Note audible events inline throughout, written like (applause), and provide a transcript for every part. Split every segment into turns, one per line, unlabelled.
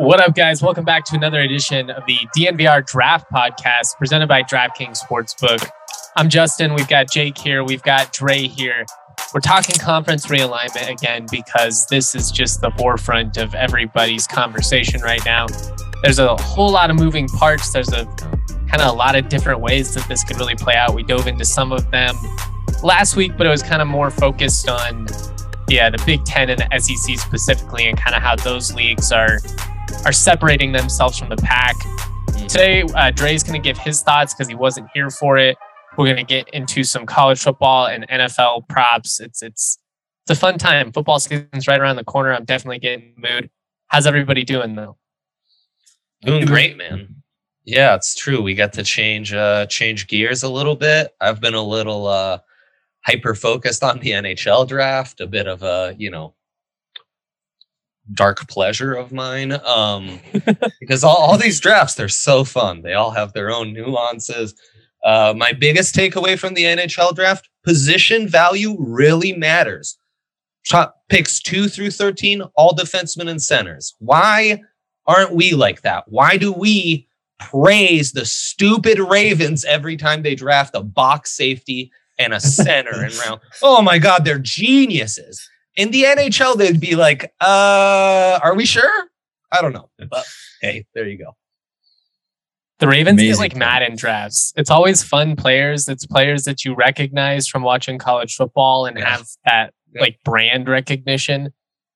What up, guys? Welcome back to another edition of the DNVR Draft Podcast presented by DraftKings Sportsbook. I'm Justin. We've got Jake here. We've got Dre here. We're talking conference realignment again because this is just the forefront of everybody's conversation right now. There's a whole lot of moving parts. There's a kind of a lot of different ways that this could really play out. We dove into some of them last week, but it was kind of more focused on yeah, the Big Ten and the SEC specifically, and kind of how those leagues are are separating themselves from the pack. Today, uh, Dre's going to give his thoughts because he wasn't here for it. We're going to get into some college football and NFL props. It's it's it's a fun time. Football season's right around the corner. I'm definitely getting the mood. How's everybody doing though?
Doing great, man. Yeah, it's true. We got to change uh change gears a little bit. I've been a little uh hyper focused on the NHL draft, a bit of a, you know, dark pleasure of mine um (laughs) because all, all these drafts they're so fun. They all have their own nuances. Uh my biggest takeaway from the nhl draft position value really matters. Top picks 2 through 13 all defensemen and centers. Why aren't we like that? Why do we praise the stupid ravens every time they draft a box safety and a center in (laughs) round? Oh my god they're geniuses in the NHL, they'd be like, uh, are we sure? I don't know. But hey, there you go.
The Ravens Amazing get like mad in drafts. It's always fun players. It's players that you recognize from watching college football and yeah. have that yeah. like brand recognition.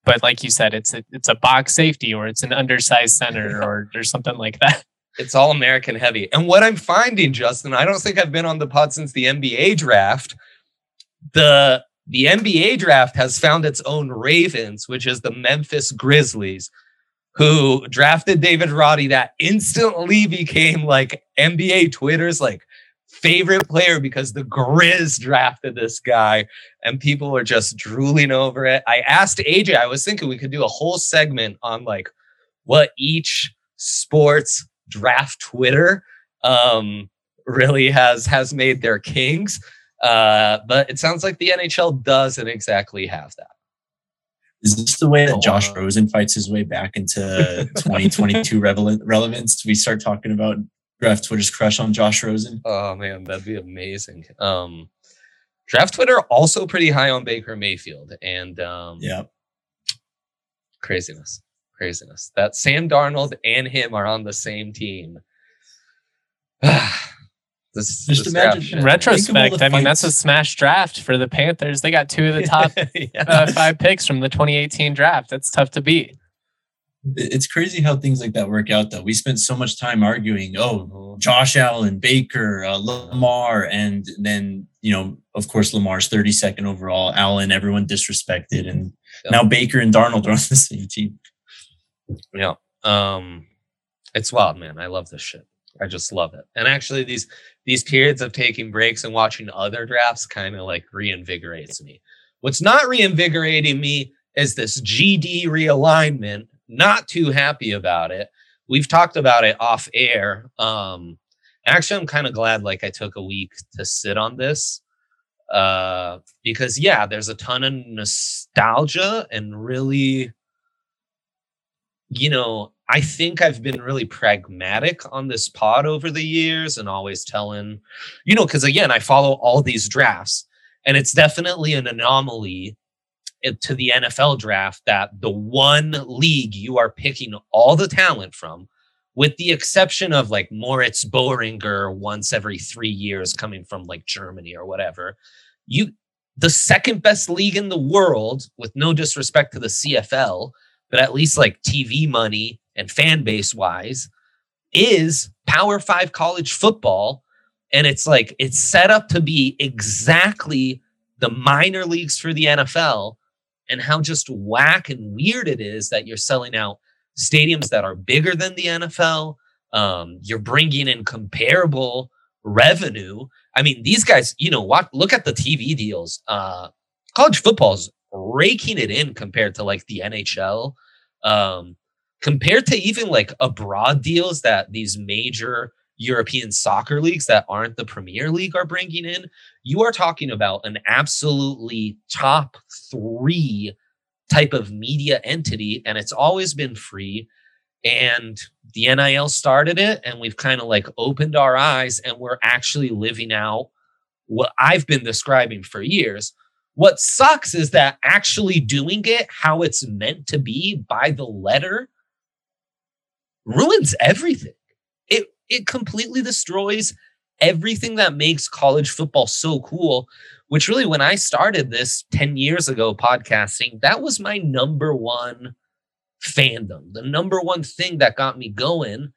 But like you said, it's a, it's a box safety or it's an undersized center (laughs) or or something like that.
It's all American heavy. And what I'm finding, Justin, I don't think I've been on the pod since the NBA draft. The the NBA draft has found its own Ravens, which is the Memphis Grizzlies, who drafted David Roddy that instantly became like NBA Twitter's like favorite player because the Grizz drafted this guy and people are just drooling over it. I asked AJ, I was thinking we could do a whole segment on like what each sports draft Twitter um really has has made their kings. Uh, but it sounds like the NHL doesn't exactly have that.
Is this the way that Josh Rosen fights his way back into (laughs) 2022 relevance? We start talking about draft Twitter's crush on Josh Rosen.
Oh man, that'd be amazing. Um, draft Twitter also pretty high on Baker Mayfield, and um,
yeah,
craziness, craziness. That Sam Darnold and him are on the same team. (sighs) (sighs)
This, just this imagine in retrospect. I mean, that's a smash draft for the Panthers. They got two of the (laughs) top yeah. uh, five picks from the 2018 draft. That's tough to beat.
It's crazy how things like that work out, though. We spent so much time arguing, oh, Josh Allen, Baker, uh, Lamar, and then, you know, of course, Lamar's 32nd overall. Allen, everyone disrespected. And yeah. now Baker and Darnold are on the same team.
Yeah. Um, it's wild, man. I love this shit. I just love it. And actually, these these periods of taking breaks and watching other drafts kind of like reinvigorates me. What's not reinvigorating me is this GD realignment. Not too happy about it. We've talked about it off air. Um, actually, I'm kind of glad like I took a week to sit on this uh, because yeah, there's a ton of nostalgia and really, you know, I think I've been really pragmatic on this pod over the years and always telling, you know, because again, I follow all these drafts and it's definitely an anomaly eh, to the NFL draft that the one league you are picking all the talent from, with the exception of like Moritz Boehringer once every three years coming from like Germany or whatever, you the second best league in the world, with no disrespect to the CFL, but at least like TV money and fan base wise, is Power Five college football. And it's like, it's set up to be exactly the minor leagues for the NFL and how just whack and weird it is that you're selling out stadiums that are bigger than the NFL. Um, you're bringing in comparable revenue. I mean, these guys, you know, what, look at the TV deals. Uh, college football's raking it in compared to like the NHL. Um, compared to even like abroad deals that these major European soccer leagues that aren't the Premier League are bringing in, you are talking about an absolutely top three type of media entity, and it's always been free. And the NIL started it, and we've kind of like opened our eyes, and we're actually living out what I've been describing for years. What sucks is that actually doing it how it's meant to be by the letter ruins everything. It it completely destroys everything that makes college football so cool, which really when I started this 10 years ago podcasting, that was my number one fandom. The number one thing that got me going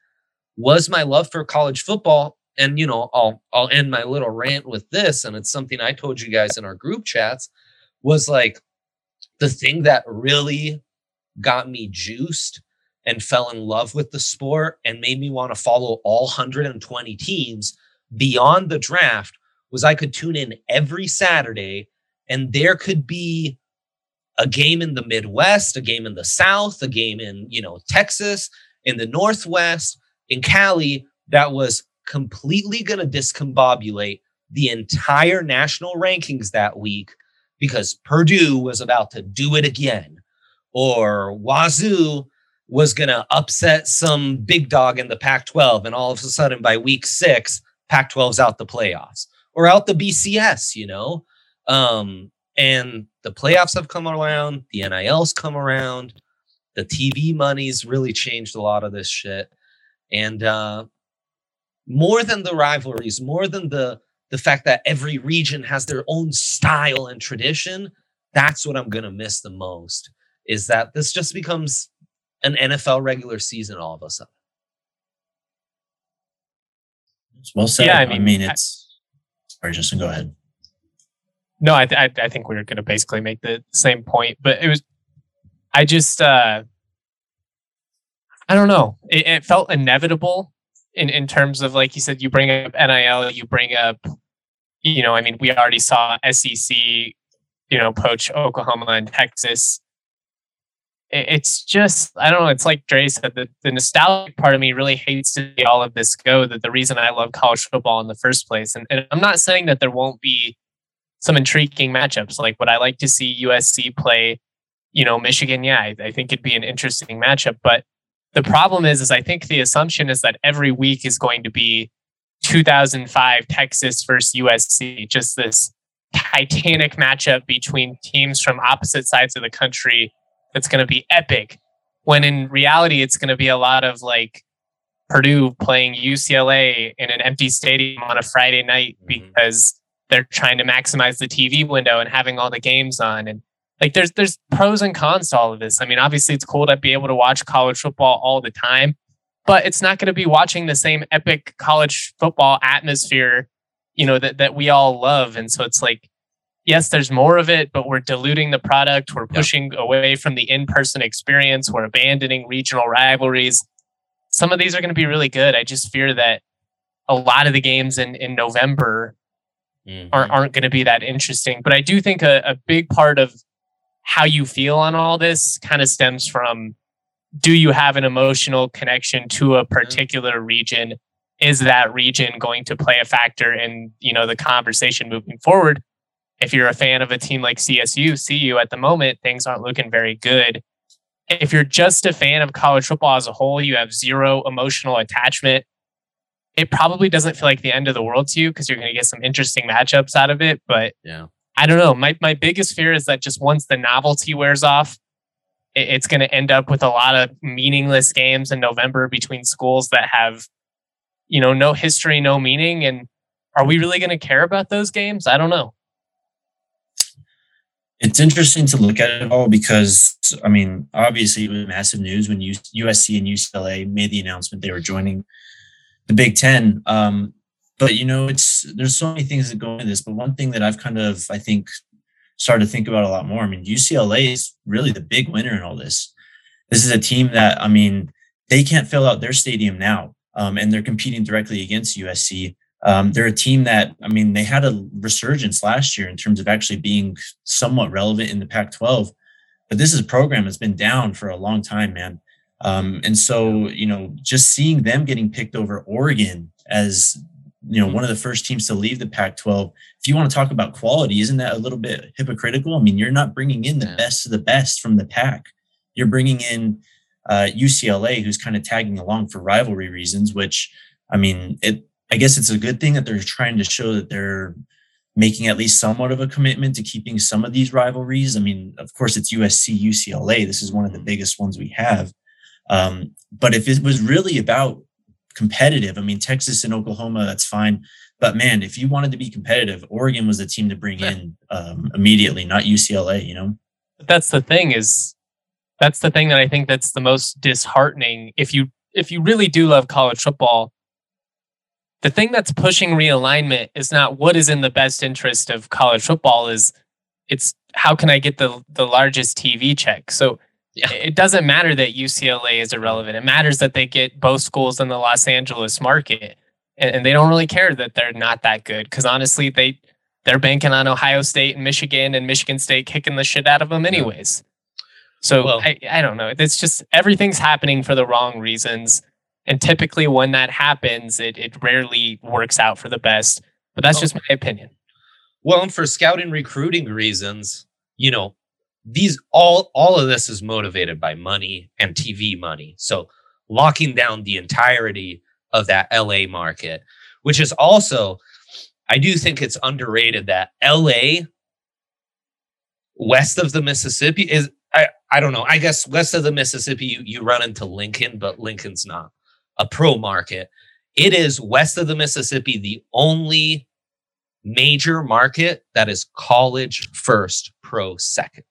was my love for college football. And you know, I'll I'll end my little rant with this, and it's something I told you guys in our group chats, was like the thing that really got me juiced and fell in love with the sport and made me want to follow all 120 teams beyond the draft was I could tune in every Saturday and there could be a game in the Midwest, a game in the South, a game in, you know, Texas, in the Northwest, in Cali that was completely going to discombobulate the entire national rankings that week because Purdue was about to do it again or Wazoo was going to upset some big dog in the Pac 12. And all of a sudden, by week six, Pac 12's out the playoffs or out the BCS, you know? Um, and the playoffs have come around, the NILs come around, the TV money's really changed a lot of this shit. And uh, more than the rivalries, more than the the fact that every region has their own style and tradition, that's what I'm gonna miss the most. Is that this just becomes an NFL regular season all of a sudden.
well said. Yeah, I mean, I mean it's. I, sorry, Justin, go ahead.
No, I, th- I, I think we are going to basically make the same point, but it was. I just. uh I don't know. It, it felt inevitable in in terms of like you said, you bring up NIL, you bring up, you know, I mean, we already saw SEC, you know, poach Oklahoma and Texas it's just I don't know. It's like Dre said, the, the nostalgic part of me really hates to see all of this go. That the reason I love college football in the first place, and, and I'm not saying that there won't be some intriguing matchups. Like would I like to see USC play, you know, Michigan? Yeah, I, I think it'd be an interesting matchup. But the problem is, is I think the assumption is that every week is going to be 2005 Texas versus USC, just this titanic matchup between teams from opposite sides of the country that's going to be epic. When in reality, it's going to be a lot of like Purdue playing UCLA in an empty stadium on a Friday night mm-hmm. because they're trying to maximize the TV window and having all the games on. And like, there's there's pros and cons to all of this. I mean, obviously, it's cool to be able to watch college football all the time, but it's not going to be watching the same epic college football atmosphere, you know, that that we all love. And so it's like yes, there's more of it, but we're diluting the product. We're pushing yeah. away from the in person experience. We're abandoning regional rivalries. Some of these are going to be really good. I just fear that a lot of the games in, in November mm-hmm. aren't, aren't going to be that interesting. But I do think a, a big part of how you feel on all this kind of stems from do you have an emotional connection to a particular mm-hmm. region? Is that region going to play a factor in you know the conversation moving forward? If you're a fan of a team like CSU, CU at the moment, things aren't looking very good. If you're just a fan of college football as a whole, you have zero emotional attachment. It probably doesn't feel like the end of the world to you because you're going to get some interesting matchups out of it. But
yeah,
I don't know. My my biggest fear is that just once the novelty wears off, it, it's going to end up with a lot of meaningless games in November between schools that have, you know, no history, no meaning. And are we really going to care about those games? I don't know.
It's interesting to look at it all because, I mean, obviously it was massive news when USC and UCLA made the announcement they were joining the Big Ten. Um, but you know, it's there's so many things that go into this. But one thing that I've kind of, I think, started to think about a lot more. I mean, UCLA is really the big winner in all this. This is a team that, I mean, they can't fill out their stadium now, um, and they're competing directly against USC. Um, they're a team that, I mean, they had a resurgence last year in terms of actually being somewhat relevant in the Pac 12. But this is a program that's been down for a long time, man. Um, and so, you know, just seeing them getting picked over Oregon as, you know, one of the first teams to leave the Pac 12, if you want to talk about quality, isn't that a little bit hypocritical? I mean, you're not bringing in the best of the best from the Pac. You're bringing in uh, UCLA, who's kind of tagging along for rivalry reasons, which, I mean, it, I guess it's a good thing that they're trying to show that they're making at least somewhat of a commitment to keeping some of these rivalries. I mean, of course, it's USC, UCLA. This is one of the biggest ones we have. Um, but if it was really about competitive, I mean, Texas and Oklahoma, that's fine. But man, if you wanted to be competitive, Oregon was the team to bring in um, immediately, not UCLA. You know, but
that's the thing is that's the thing that I think that's the most disheartening. If you if you really do love college football, the thing that's pushing realignment is not what is in the best interest of college football is it's how can I get the the largest TV check. So yeah. it doesn't matter that UCLA is irrelevant. It matters that they get both schools in the Los Angeles market, and, and they don't really care that they're not that good because honestly, they they're banking on Ohio State and Michigan and Michigan State kicking the shit out of them anyways. So well, I, I don't know. It's just everything's happening for the wrong reasons. And typically, when that happens, it, it rarely works out for the best. But that's oh. just my opinion.
Well, and for scouting recruiting reasons, you know, these all all of this is motivated by money and TV money. So locking down the entirety of that LA market, which is also, I do think it's underrated that LA west of the Mississippi is I, I don't know. I guess west of the Mississippi, you, you run into Lincoln, but Lincoln's not a pro market. It is west of the Mississippi, the only major market that is college first, pro second.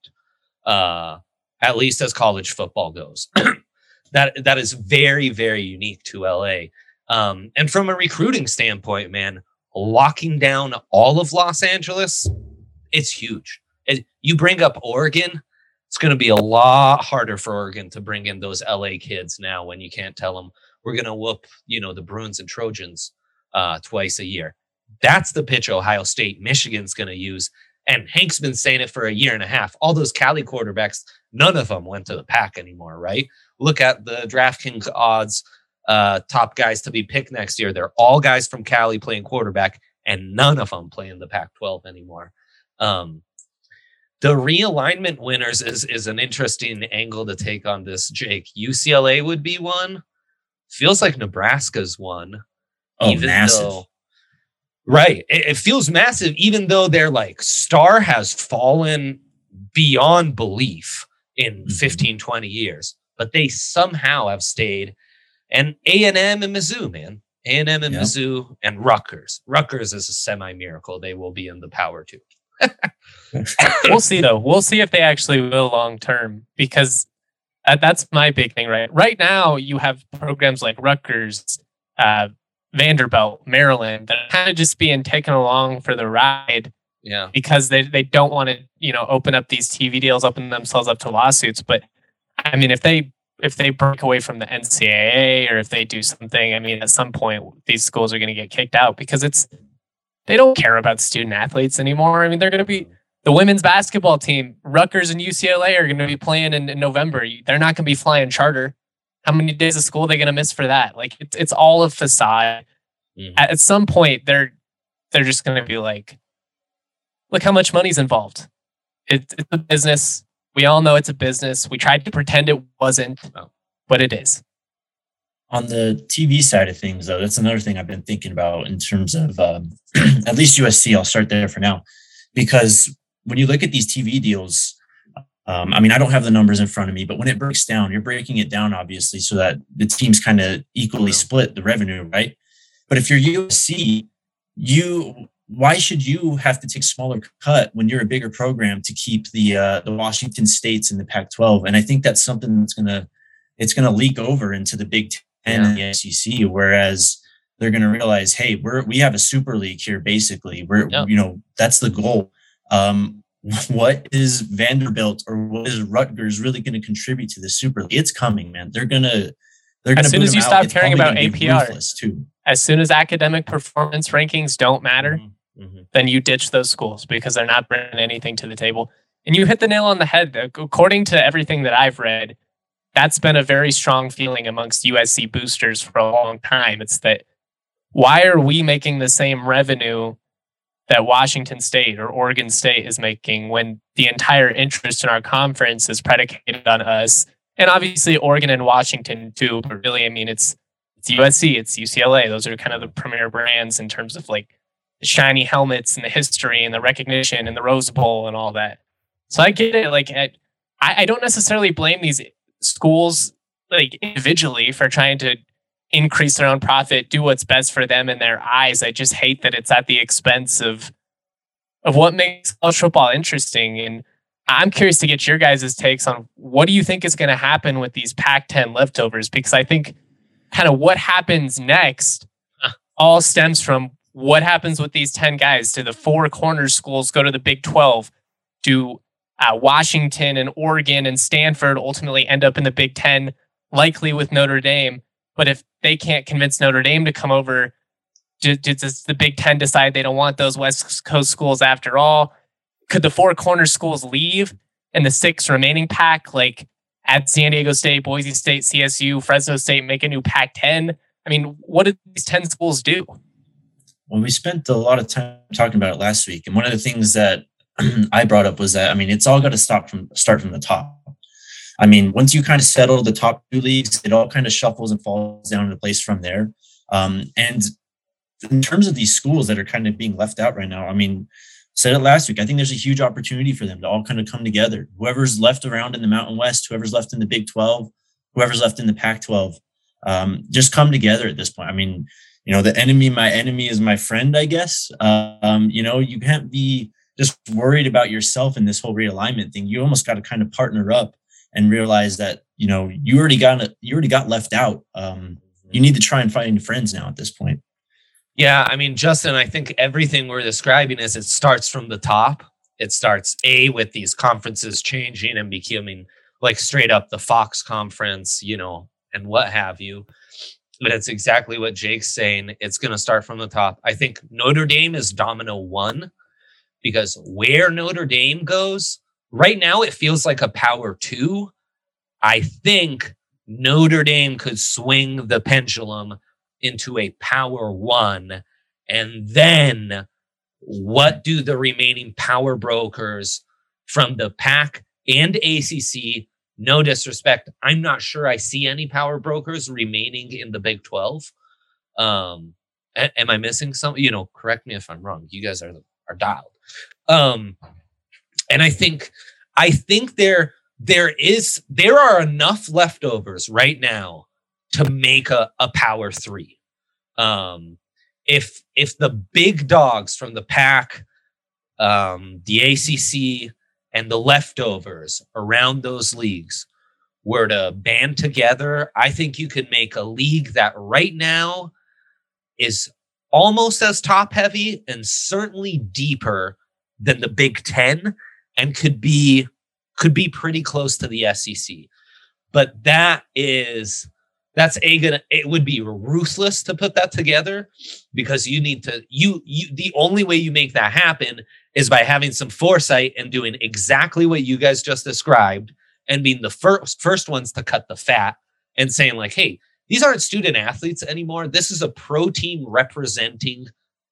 Uh, at least as college football goes. (clears throat) that that is very very unique to LA. Um, and from a recruiting standpoint, man, locking down all of Los Angeles, it's huge. It, you bring up Oregon, it's going to be a lot harder for Oregon to bring in those LA kids now when you can't tell them we're going to whoop, you know, the Bruins and Trojans uh, twice a year. That's the pitch Ohio State, Michigan's going to use. And Hank's been saying it for a year and a half. All those Cali quarterbacks, none of them went to the pack anymore, right? Look at the DraftKings odds, uh, top guys to be picked next year. They're all guys from Cali playing quarterback, and none of them playing the Pac 12 anymore. Um, the realignment winners is is an interesting angle to take on this, Jake. UCLA would be one. Feels like Nebraska's one.
Oh, even massive.
Though, right. It, it feels massive, even though their like star has fallen beyond belief in mm-hmm. 15, 20 years. But they somehow have stayed. And A&M and Mizzou, man. A&M and yeah. Mizzou and Rutgers. Rutgers is a semi miracle. They will be in the power too (laughs)
we'll see though. We'll see if they actually will long term because that's my big thing. Right. Right now, you have programs like Rutgers, uh, Vanderbilt, Maryland that are kind of just being taken along for the ride.
Yeah.
Because they, they don't want to, you know, open up these TV deals, open themselves up to lawsuits. But I mean, if they if they break away from the NCAA or if they do something, I mean, at some point these schools are going to get kicked out because it's they don't care about student athletes anymore. I mean, they're going to be the women's basketball team, Rutgers and UCLA are going to be playing in, in November. They're not going to be flying charter. How many days of school are they going to miss for that? Like it's it's all a facade. Mm-hmm. At, at some point, they're they're just going to be like, look how much money's involved. It, it's a business. We all know it's a business. We tried to pretend it wasn't, but it is.
On the TV side of things, though, that's another thing I've been thinking about in terms of um, (clears throat) at least USC. I'll start there for now. because when you look at these TV deals, um, I mean, I don't have the numbers in front of me, but when it breaks down, you're breaking it down obviously so that the teams kind of equally split the revenue, right? But if you're USC, you why should you have to take smaller cut when you're a bigger program to keep the uh, the Washington states in the Pac-12? And I think that's something that's gonna it's gonna leak over into the Big Ten yeah. and the SEC. Whereas they're gonna realize, hey, we're we have a super league here. Basically, we're yep. you know that's the goal. Um, what is Vanderbilt or what is Rutgers really going to contribute to the Super League? It's coming, man. They're gonna they're gonna
as soon as you stop caring about APR too. As soon as academic performance rankings don't matter, mm-hmm. Mm-hmm. then you ditch those schools because they're not bringing anything to the table. And you hit the nail on the head. According to everything that I've read, that's been a very strong feeling amongst USC boosters for a long time. It's that why are we making the same revenue that Washington State or Oregon State is making when the entire interest in our conference is predicated on us. And obviously Oregon and Washington too, but really, I mean, it's it's USC, it's UCLA. Those are kind of the premier brands in terms of like the shiny helmets and the history and the recognition and the Rose Bowl and all that. So I get it. Like I, I don't necessarily blame these schools like individually for trying to increase their own profit, do what's best for them in their eyes. I just hate that it's at the expense of of what makes college football interesting. And I'm curious to get your guys' takes on what do you think is going to happen with these Pac-10 leftovers? Because I think kind of what happens next all stems from what happens with these 10 guys. Do the four corner schools go to the Big 12? Do uh, Washington and Oregon and Stanford ultimately end up in the Big 10, likely with Notre Dame? But if they can't convince Notre Dame to come over, does the Big Ten decide they don't want those West Coast schools after all? Could the four corner schools leave and the six remaining pack, like at San Diego State, Boise State, CSU, Fresno State, make a new Pac 10? I mean, what did these 10 schools do?
Well, we spent a lot of time talking about it last week. And one of the things that (clears throat) I brought up was that, I mean, it's all got to stop from start from the top. I mean, once you kind of settle the top two leagues, it all kind of shuffles and falls down into place from there. Um, and in terms of these schools that are kind of being left out right now, I mean, said it last week. I think there's a huge opportunity for them to all kind of come together. Whoever's left around in the Mountain West, whoever's left in the Big 12, whoever's left in the Pac 12, um, just come together at this point. I mean, you know, the enemy, my enemy is my friend, I guess. Um, you know, you can't be just worried about yourself in this whole realignment thing. You almost got to kind of partner up and realize that you know you already got you already got left out. Um, you need to try and find friends now at this point.
Yeah, I mean, Justin, I think everything we're describing is it starts from the top. It starts a with these conferences changing and becoming like straight up the Fox conference, you know, and what have you. But it's exactly what Jake's saying. It's going to start from the top. I think Notre Dame is domino one because where Notre Dame goes, right now it feels like a power two. I think Notre Dame could swing the pendulum into a power one. And then what do the remaining power brokers from the PAC and ACC? No disrespect. I'm not sure I see any power brokers remaining in the Big 12. Um, am I missing something? You know, correct me if I'm wrong. You guys are are dialed. Um, and I think I think there there is there are enough leftovers right now to make a, a power three. Um, if if the big dogs from the pack, um, the ACC, and the leftovers around those leagues were to band together, I think you could make a league that right now is almost as top heavy and certainly deeper than the Big Ten and could be could be pretty close to the SEC. But that is that's a gonna it would be ruthless to put that together because you need to you you the only way you make that happen is by having some foresight and doing exactly what you guys just described and being the first first ones to cut the fat and saying like hey these aren't student athletes anymore this is a pro team representing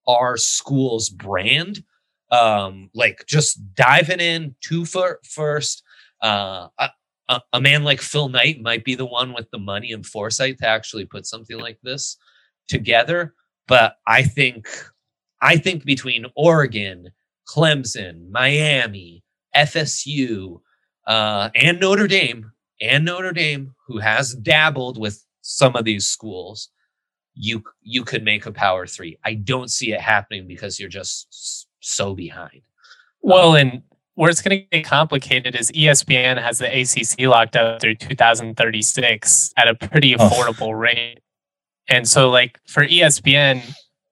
our school's brand um, like just diving in two foot first. Uh, a, a, man like Phil Knight might be the one with the money and foresight to actually put something like this together. But I think, I think between Oregon, Clemson, Miami, FSU, uh, and Notre Dame, and Notre Dame, who has dabbled with some of these schools, you you could make a power three. I don't see it happening because you're just so behind.
Well, um, and where it's going to get complicated is ESPN has the ACC locked up through 2036 at a pretty affordable oh. rate. And so, like for ESPN,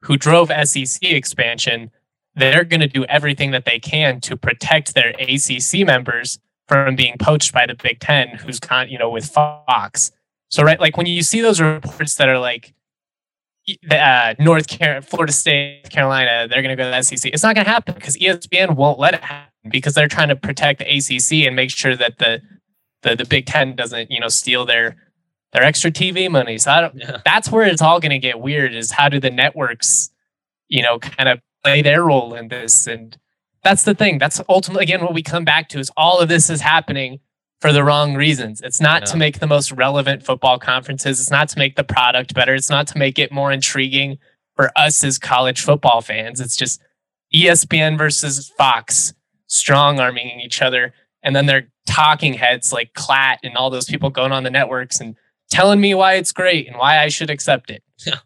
who drove SEC expansion, they're going to do everything that they can to protect their ACC members from being poached by the Big Ten, who's con, you know, with Fox. So, right, like when you see those reports that are like uh, North Carolina, Florida State, Carolina, they're going to go to the SEC. It's not going to happen because ESPN won't let it happen because they're trying to protect the ACC and make sure that the the, the Big Ten doesn't, you know, steal their their extra TV money. So I don't, yeah. that's where it's all going to get weird. Is how do the networks, you know, kind of play their role in this? And that's the thing. That's ultimately again what we come back to is all of this is happening for the wrong reasons. It's not yeah. to make the most relevant football conferences. It's not to make the product better. It's not to make it more intriguing for us as college football fans. It's just ESPN versus Fox strong arming each other. And then they're talking heads like Klatt and all those people going on the networks and telling me why it's great and why I should accept it. (laughs)
Yeah.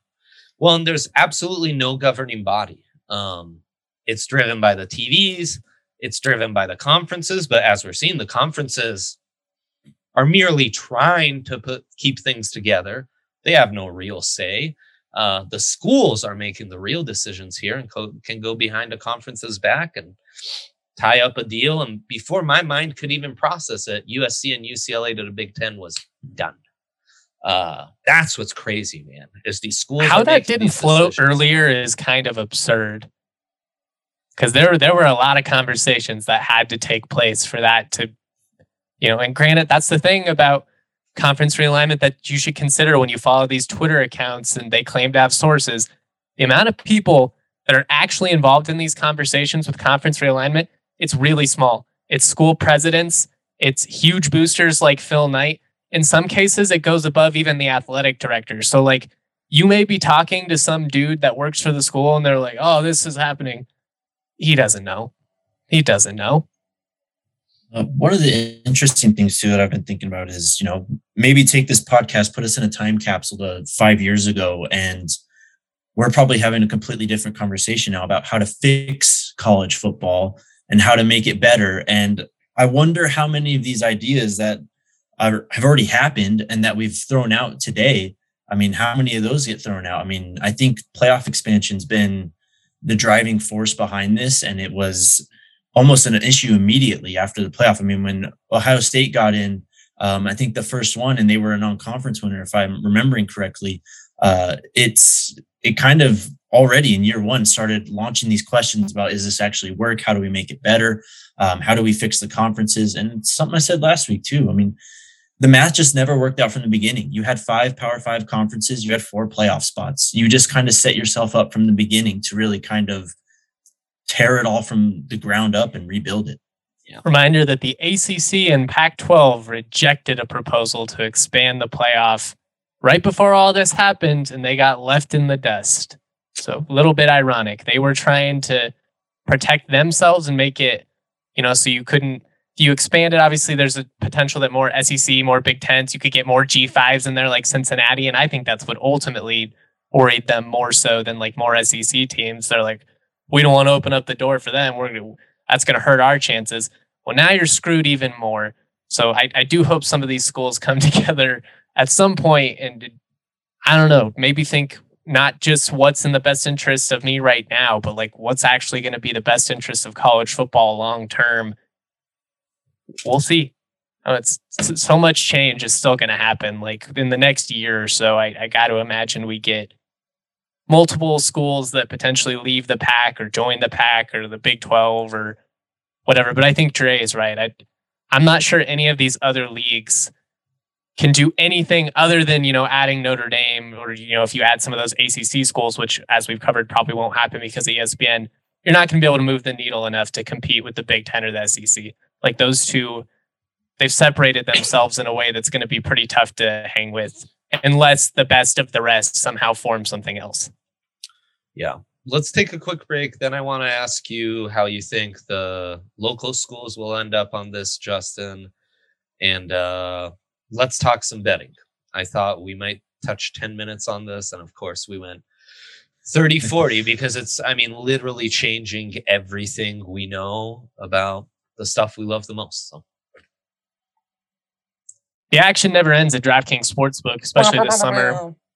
Well, and there's absolutely no governing body. Um, it's driven by the TVs, it's driven by the conferences, but as we're seeing, the conferences are merely trying to put keep things together. They have no real say. Uh, the schools are making the real decisions here and co- can go behind a conference's back and tie up a deal. And before my mind could even process it, USC and UCLA to the Big Ten was done. Uh, that's what's crazy, man. Is these schools
how that didn't float decisions. earlier is kind of absurd. Because there there were a lot of conversations that had to take place for that to, you know. And granted, that's the thing about conference realignment that you should consider when you follow these Twitter accounts and they claim to have sources. The amount of people that are actually involved in these conversations with conference realignment it's really small. It's school presidents, it's huge boosters like Phil Knight. In some cases, it goes above even the athletic director. So, like, you may be talking to some dude that works for the school and they're like, oh, this is happening. He doesn't know. He doesn't know.
Uh, one of the interesting things too that I've been thinking about is, you know, maybe take this podcast, put us in a time capsule to five years ago, and we're probably having a completely different conversation now about how to fix college football and how to make it better. And I wonder how many of these ideas that are, have already happened and that we've thrown out today. I mean, how many of those get thrown out? I mean, I think playoff expansion's been the driving force behind this, and it was almost an issue immediately after the playoff. I mean, when Ohio State got in, um, I think the first one, and they were a non-conference winner, if I'm remembering correctly. Uh, it's it kind of already in year one started launching these questions about is this actually work? How do we make it better? Um, how do we fix the conferences? And something i said last week too. I mean the math just never worked out from the beginning. You had five power five conferences you had four playoff spots. You just kind of set yourself up from the beginning to really kind of tear it all from the ground up and rebuild it
yeah. Reminder that the ACC and Pac 12 rejected a proposal to expand the playoff right before all this happened, and they got left in the dust. So a little bit ironic. They were trying to protect themselves and make it, you know, so you couldn't if you expand it, obviously there's a potential that more SEC, more Big Tens, you could get more G5s in there like Cincinnati. And I think that's what ultimately worried them more so than like more SEC teams. They're like, we don't want to open up the door for them. We're gonna that's gonna hurt our chances. Well, now you're screwed even more. So I, I do hope some of these schools (laughs) come together at some point and I don't know, maybe think not just what's in the best interest of me right now, but like what's actually going to be the best interest of college football long term. We'll see. Oh, it's so much change is still going to happen. Like in the next year or so, I, I got to imagine we get multiple schools that potentially leave the pack or join the pack or the Big 12 or whatever. But I think Dre is right. I, I'm not sure any of these other leagues can do anything other than you know adding Notre Dame or you know if you add some of those ACC schools, which as we've covered probably won't happen because of ESPN, you're not going to be able to move the needle enough to compete with the Big Ten or the SEC. Like those two, they've separated themselves in a way that's going to be pretty tough to hang with, unless the best of the rest somehow form something else.
Yeah, let's take a quick break. Then I want to ask you how you think the local schools will end up on this, Justin. And uh, let's talk some betting. I thought we might touch 10 minutes on this. And of course, we went 30, 40 because it's, I mean, literally changing everything we know about the stuff we love the most. So.
The action never ends at DraftKings Sportsbook, especially this summer. (laughs)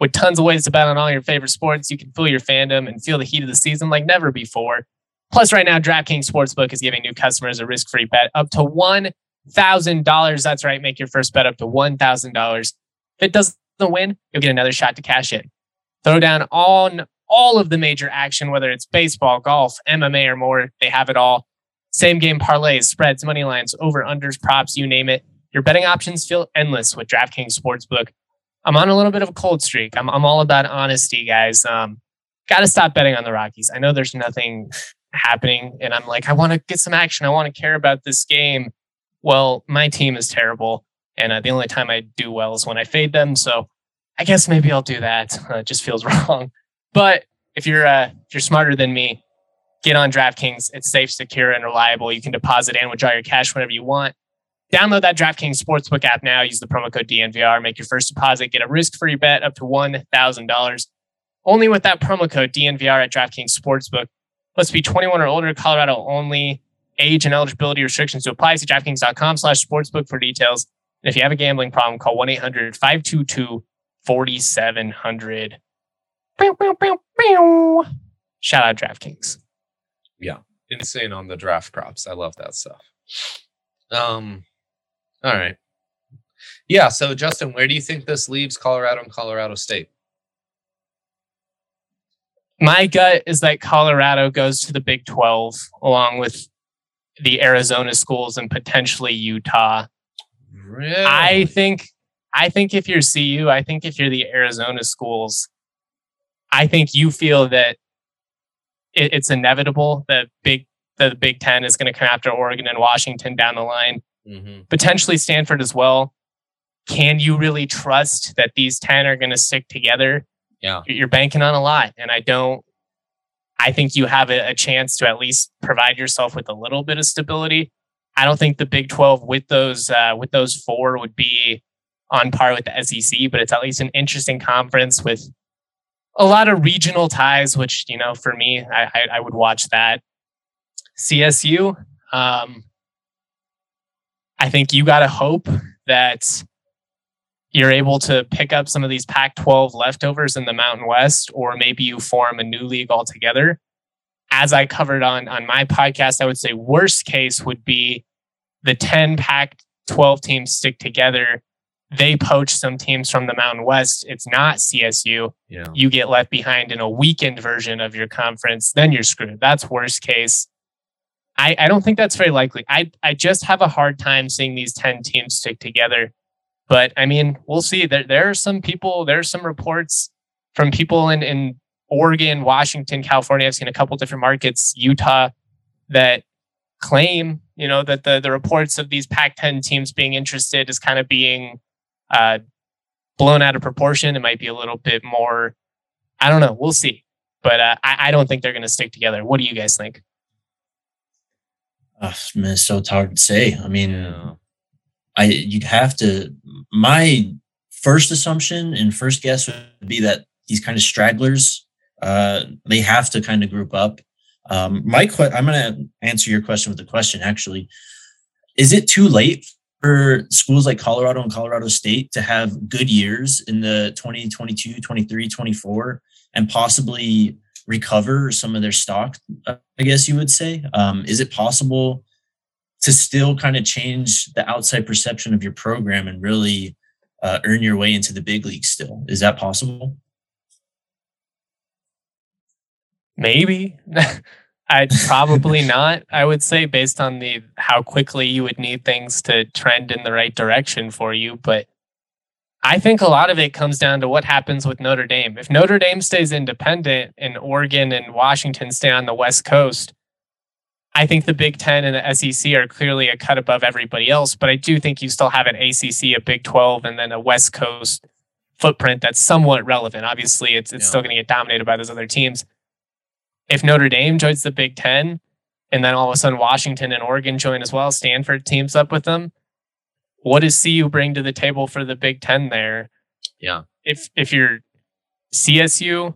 With tons of ways to bet on all your favorite sports, you can feel your fandom and feel the heat of the season like never before. Plus, right now, DraftKings Sportsbook is giving new customers a risk free bet up to $1,000. That's right, make your first bet up to $1,000. If it doesn't win, you'll get another shot to cash in. Throw down on all of the major action, whether it's baseball, golf, MMA, or more. They have it all. Same game parlays, spreads, money lines, over unders, props, you name it. Your betting options feel endless with DraftKings Sportsbook. I'm on a little bit of a cold streak. I'm, I'm all about honesty, guys. Um, Got to stop betting on the Rockies. I know there's nothing (laughs) happening, and I'm like, I want to get some action. I want to care about this game. Well, my team is terrible, and uh, the only time I do well is when I fade them. So I guess maybe I'll do that. Uh, (laughs) it just feels (laughs) wrong. But if you're uh, if you're smarter than me, get on DraftKings. It's safe, secure, and reliable. You can deposit and withdraw your cash whenever you want. Download that DraftKings Sportsbook app now. Use the promo code DNVR. Make your first deposit. Get a risk-free bet up to $1,000. Only with that promo code DNVR at DraftKings Sportsbook. Must be 21 or older. Colorado only. Age and eligibility restrictions to apply. See DraftKings.com slash sportsbook for details. And if you have a gambling problem, call 1-800-522-4700. Shout out DraftKings.
Yeah. Insane on the draft props. I love that stuff. Um, all right. Yeah. So, Justin, where do you think this leaves Colorado and Colorado State?
My gut is that Colorado goes to the Big 12 along with the Arizona schools and potentially Utah.
Really?
I think I think if you're CU, I think if you're the Arizona schools, I think you feel that it, it's inevitable that big the Big Ten is going to come after Oregon and Washington down the line mm-hmm. potentially Stanford as well. Can you really trust that these 10 are going to stick together?
Yeah.
You're banking on a lot. And I don't, I think you have a, a chance to at least provide yourself with a little bit of stability. I don't think the Big 12 with those, uh, with those four would be on par with the SEC, but it's at least an interesting conference with a lot of regional ties, which, you know, for me, I, I, I would watch that. CSU, um, I think you got to hope that you're able to pick up some of these Pac 12 leftovers in the Mountain West, or maybe you form a new league altogether. As I covered on, on my podcast, I would say worst case would be the 10 Pac 12 teams stick together. They poach some teams from the Mountain West. It's not CSU.
Yeah.
You get left behind in a weakened version of your conference. Then you're screwed. That's worst case. I, I don't think that's very likely. I, I just have a hard time seeing these 10 teams stick together. But I mean, we'll see. There, there are some people, there are some reports from people in, in Oregon, Washington, California. I've seen a couple different markets, Utah, that claim, you know, that the, the reports of these Pac 10 teams being interested is kind of being uh, blown out of proportion. It might be a little bit more, I don't know. We'll see. But uh, I, I don't think they're going to stick together. What do you guys think?
Oh, man, it's so hard to say. I mean, yeah. I you'd have to. My first assumption and first guess would be that these kind of stragglers, uh, they have to kind of group up. Um, my que- I'm going to answer your question with a question. Actually, is it too late for schools like Colorado and Colorado State to have good years in the 2022, 23, 24, and possibly recover some of their stock, I guess you would say. Um, is it possible to still kind of change the outside perception of your program and really uh, earn your way into the big leagues still? Is that possible?
Maybe. (laughs) I probably not. I would say based on the how quickly you would need things to trend in the right direction for you, but I think a lot of it comes down to what happens with Notre Dame. If Notre Dame stays independent and Oregon and Washington stay on the West Coast, I think the Big Ten and the SEC are clearly a cut above everybody else. But I do think you still have an ACC, a Big 12, and then a West Coast footprint that's somewhat relevant. Obviously, it's, it's yeah. still going to get dominated by those other teams. if Notre Dame joins the Big Ten, and then all of a sudden Washington and Oregon join as well, Stanford teams up with them. What does CU bring to the table for the Big Ten there?
Yeah.
If if you're CSU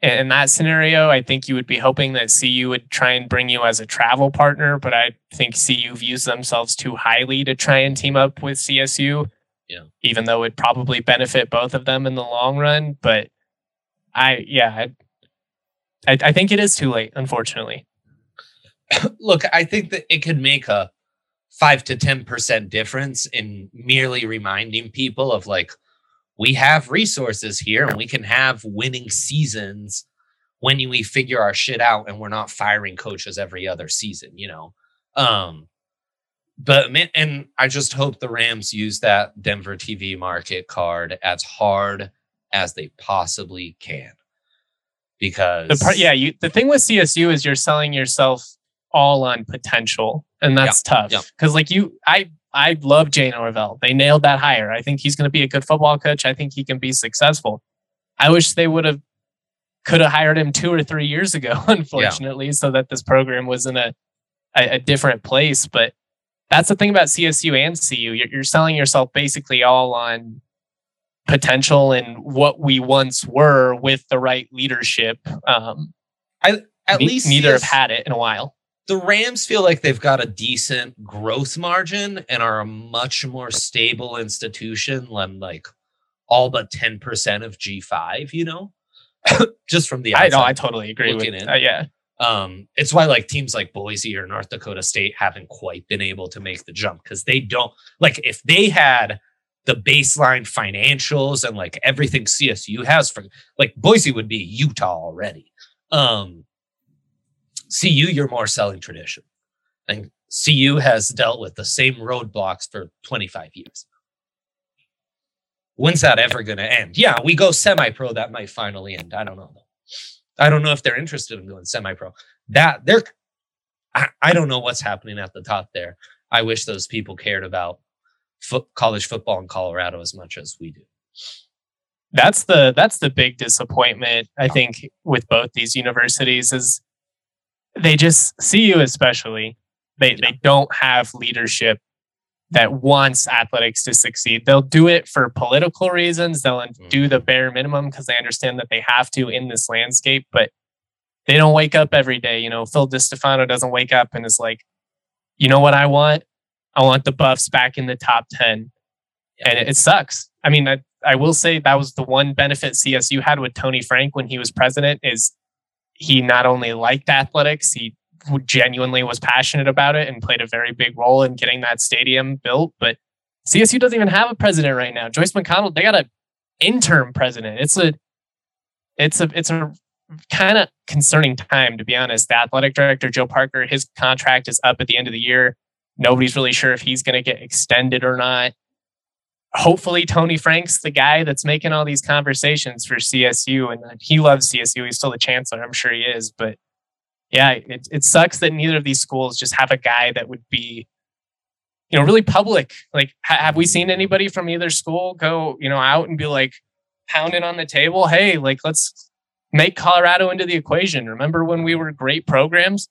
in that scenario, I think you would be hoping that CU would try and bring you as a travel partner, but I think CU views themselves too highly to try and team up with CSU.
Yeah.
Even though it probably benefit both of them in the long run, but I yeah, I, I think it is too late, unfortunately. (coughs)
Look, I think that it could make a five to ten percent difference in merely reminding people of like we have resources here and we can have winning seasons when we figure our shit out and we're not firing coaches every other season, you know. Um but man, and I just hope the Rams use that Denver TV market card as hard as they possibly can. Because
the part, yeah, you the thing with CSU is you're selling yourself all on potential, and that's yeah, tough. Because yeah. like you, I I love Jay Norvell. They nailed that hire. I think he's going to be a good football coach. I think he can be successful. I wish they would have could have hired him two or three years ago, (laughs) unfortunately, yeah. so that this program was in a, a, a different place. But that's the thing about CSU and CU. You're, you're selling yourself basically all on potential and what we once were with the right leadership. Um,
I at least
neither have had it in a while
the Rams feel like they've got a decent growth margin and are a much more stable institution than like all but 10% of G5, you know? (coughs) Just from the
I know, I totally agree with in. Uh, yeah.
Um, it's why like teams like Boise or North Dakota State haven't quite been able to make the jump because they don't like if they had the baseline financials and like everything CSU has for like Boise would be Utah already. Um, CU, you're more selling tradition. And CU has dealt with the same roadblocks for 25 years. When's that ever going to end? Yeah, we go semi pro, that might finally end. I don't know. I don't know if they're interested in going semi pro. That they're, I, I, don't know what's happening at the top there. I wish those people cared about college football in Colorado as much as we do.
That's the that's the big disappointment I think with both these universities is they just see you especially they they don't have leadership that wants athletics to succeed. They'll do it for political reasons. They'll mm-hmm. do the bare minimum because they understand that they have to in this landscape, but they don't wake up every day. You know, Phil DiStefano doesn't wake up and is like, you know what I want? I want the Buffs back in the top 10. And it, it sucks. I mean, I, I will say that was the one benefit CSU had with Tony Frank when he was president is he not only liked athletics, he genuinely was passionate about it and played a very big role in getting that stadium built. But CSU doesn't even have a president right now. Joyce McConnell, they got an interim president. It's a, it's a, it's a kind of concerning time to be honest. The athletic director Joe Parker, his contract is up at the end of the year. Nobody's really sure if he's going to get extended or not hopefully Tony Frank's the guy that's making all these conversations for CSU, and he loves CSU. He's still the chancellor, I'm sure he is. But yeah, it it sucks that neither of these schools just have a guy that would be, you know, really public. Like, ha- have we seen anybody from either school go, you know, out and be like pounding on the table? Hey, like let's make Colorado into the equation. Remember when we were great programs?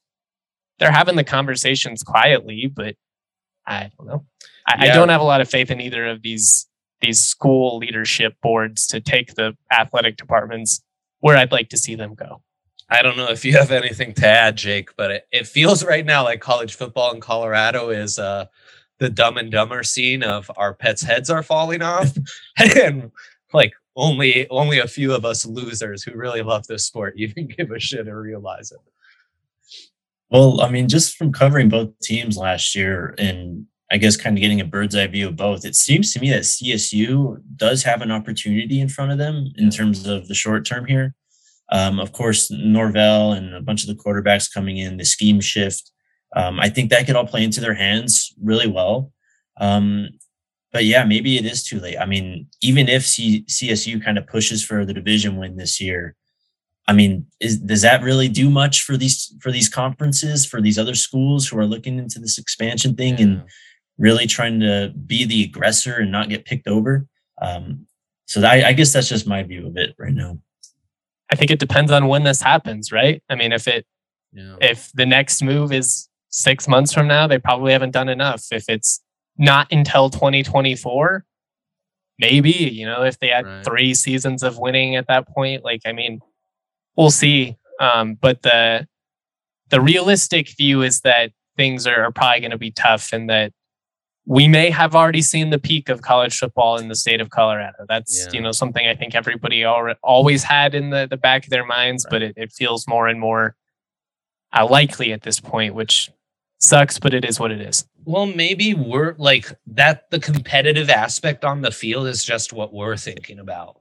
They're having the conversations quietly, but I don't know. I, yeah. I don't have a lot of faith in either of these these school leadership boards to take the athletic departments where I'd like to see them go.
I don't know if you have anything to add, Jake, but it, it feels (laughs) right now like college football in Colorado is uh, the dumb and dumber scene of our pets' heads are falling off. (laughs) (laughs) and like only only a few of us losers who really love this sport even give a shit or realize it.
Well, I mean, just from covering both teams last year and I guess kind of getting a bird's eye view of both, it seems to me that CSU does have an opportunity in front of them in terms of the short term here. Um, of course, Norvell and a bunch of the quarterbacks coming in, the scheme shift. Um, I think that could all play into their hands really well. Um, but yeah, maybe it is too late. I mean, even if C- CSU kind of pushes for the division win this year, I mean, is, does that really do much for these for these conferences for these other schools who are looking into this expansion thing yeah. and really trying to be the aggressor and not get picked over. Um, so I, I guess that's just my view of it right now.
I think it depends on when this happens, right? I mean, if it
Yeah.
if the next move is six months from now, they probably haven't done enough. If it's not until 2024, maybe, you know, if they had
Right.
three seasons of winning at that point, like, I mean, we'll see. Um, but the, the realistic view is that things are, are probably going to be tough and that we may have already seen the peak of college football in the state of Colorado. That's,
Yeah.
you know, something I think everybody al- always had in the, the back of their minds, but it, it feels more and more uh, likely at this point, which sucks, but it is what it is.
Well, maybe we're like that. The competitive aspect on the field is just what we're thinking about.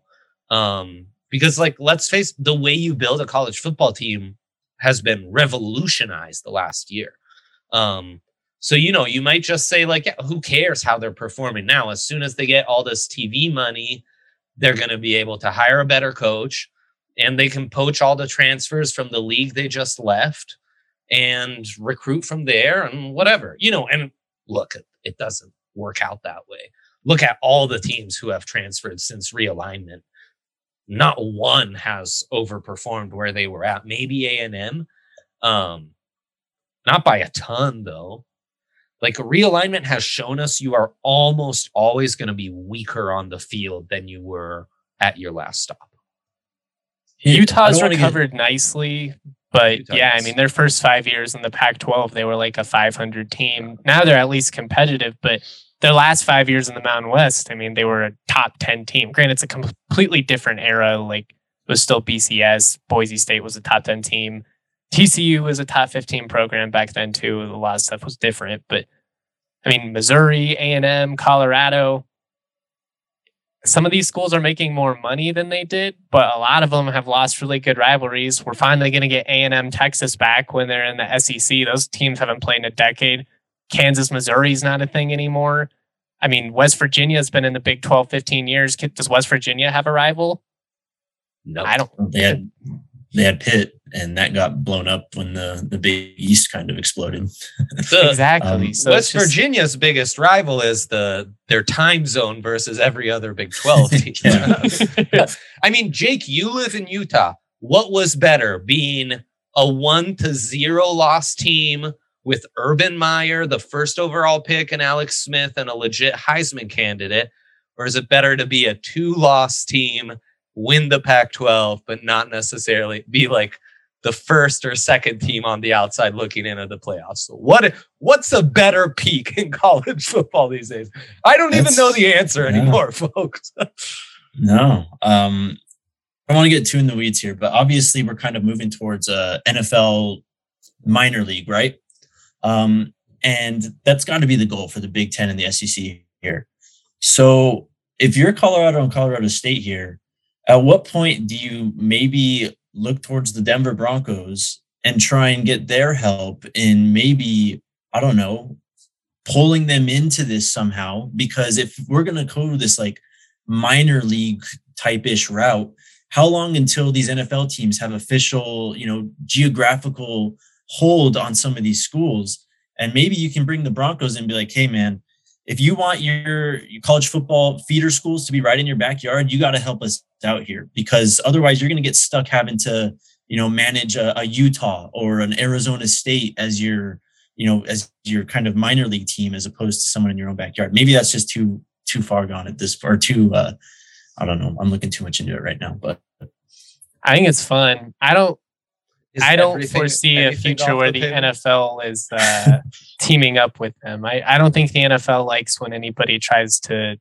Um, because, like, let's face the way you build a college football team has been revolutionized the last year. Um, so you know, you might just say, like, yeah, who cares how they're performing now? As soon as they get all this TV money, they're going to be able to hire a better coach, and they can poach all the transfers from the league they just left and recruit from there and whatever you know and look it doesn't work out that way. Look at all the teams who have transferred since realignment. Not one has overperformed where they were at. Maybe a&m um not by a ton though like realignment has shown us you are almost always going to be weaker on the field than you were at your last stop
Utah's
don't get-
recovered nicely, but
Utah
yeah, I mean, their first five years in the Pac 12, they were like a 500 team. Now they're at least competitive, but their last five years in the Mountain West, I mean, they were a top 10 team. Granted, it's a completely different era. Like, it was still BCS. Boise State was a top 10 team. TCU was a top 15 program back then, too. A lot of stuff was different. But I mean, Missouri, A&M, Colorado, some of these schools are making more money than they did, but a lot of them have lost really good rivalries. We're finally going to get A&M Texas back when they're in the SEC. Those teams haven't played in a decade. Kansas, Missouri's not a thing anymore. I mean, West Virginia's been in the Big 12 15 years. Does West Virginia have a rival?
no
I don't.
They had they had Pitt, and that got blown up when the the Big East kind of exploded.
The- (laughs)
Exactly.
um,
so it's
West
just-
Virginia's biggest rival is the their time zone versus every other Big 12 (laughs) team. (laughs) I mean, Jake, you live in Utah. What was better, being a one to zero loss team with Urban Meyer, the first overall pick, and Alex Smith, and a legit Heisman candidate? Or is it better to be a two loss team, win the Pac 12, but not necessarily be like the first or second team on the outside looking into the playoffs? So what what's a better peak in (laughs) college football these days? I don't even know the answer anymore, (laughs) folks.
No. Um, I don't want to get too in the weeds here, but obviously we're kind of moving towards a NFL minor league, right? Um, and that's got to be the goal for the Big Ten and the SEC here. So if you're Colorado and Colorado State here, at what point do you maybe look towards the Denver Broncos and try and get their help in maybe, I don't know, pulling them into this somehow? Because if we're going to go this like minor league type ish route, how long until these NFL teams have official, you know, geographical hold on some of these schools? And maybe you can bring the Broncos and be like, hey, man, if you want your, college football feeder schools to be right in your backyard, you got to help us out here because otherwise you're going to get stuck having to, you know, manage a, a Utah or an Arizona State as your, you know, as your kind of minor league team as opposed to someone in your own backyard. Maybe that's just too too far gone at this or too uh I don't know. I'm looking too much into it right now, but
I think it's fun. I don't
Is
I don't foresee a future where the
table?
NFL is uh, (laughs) teaming up with them. I, I don't think the NFL likes when anybody tries to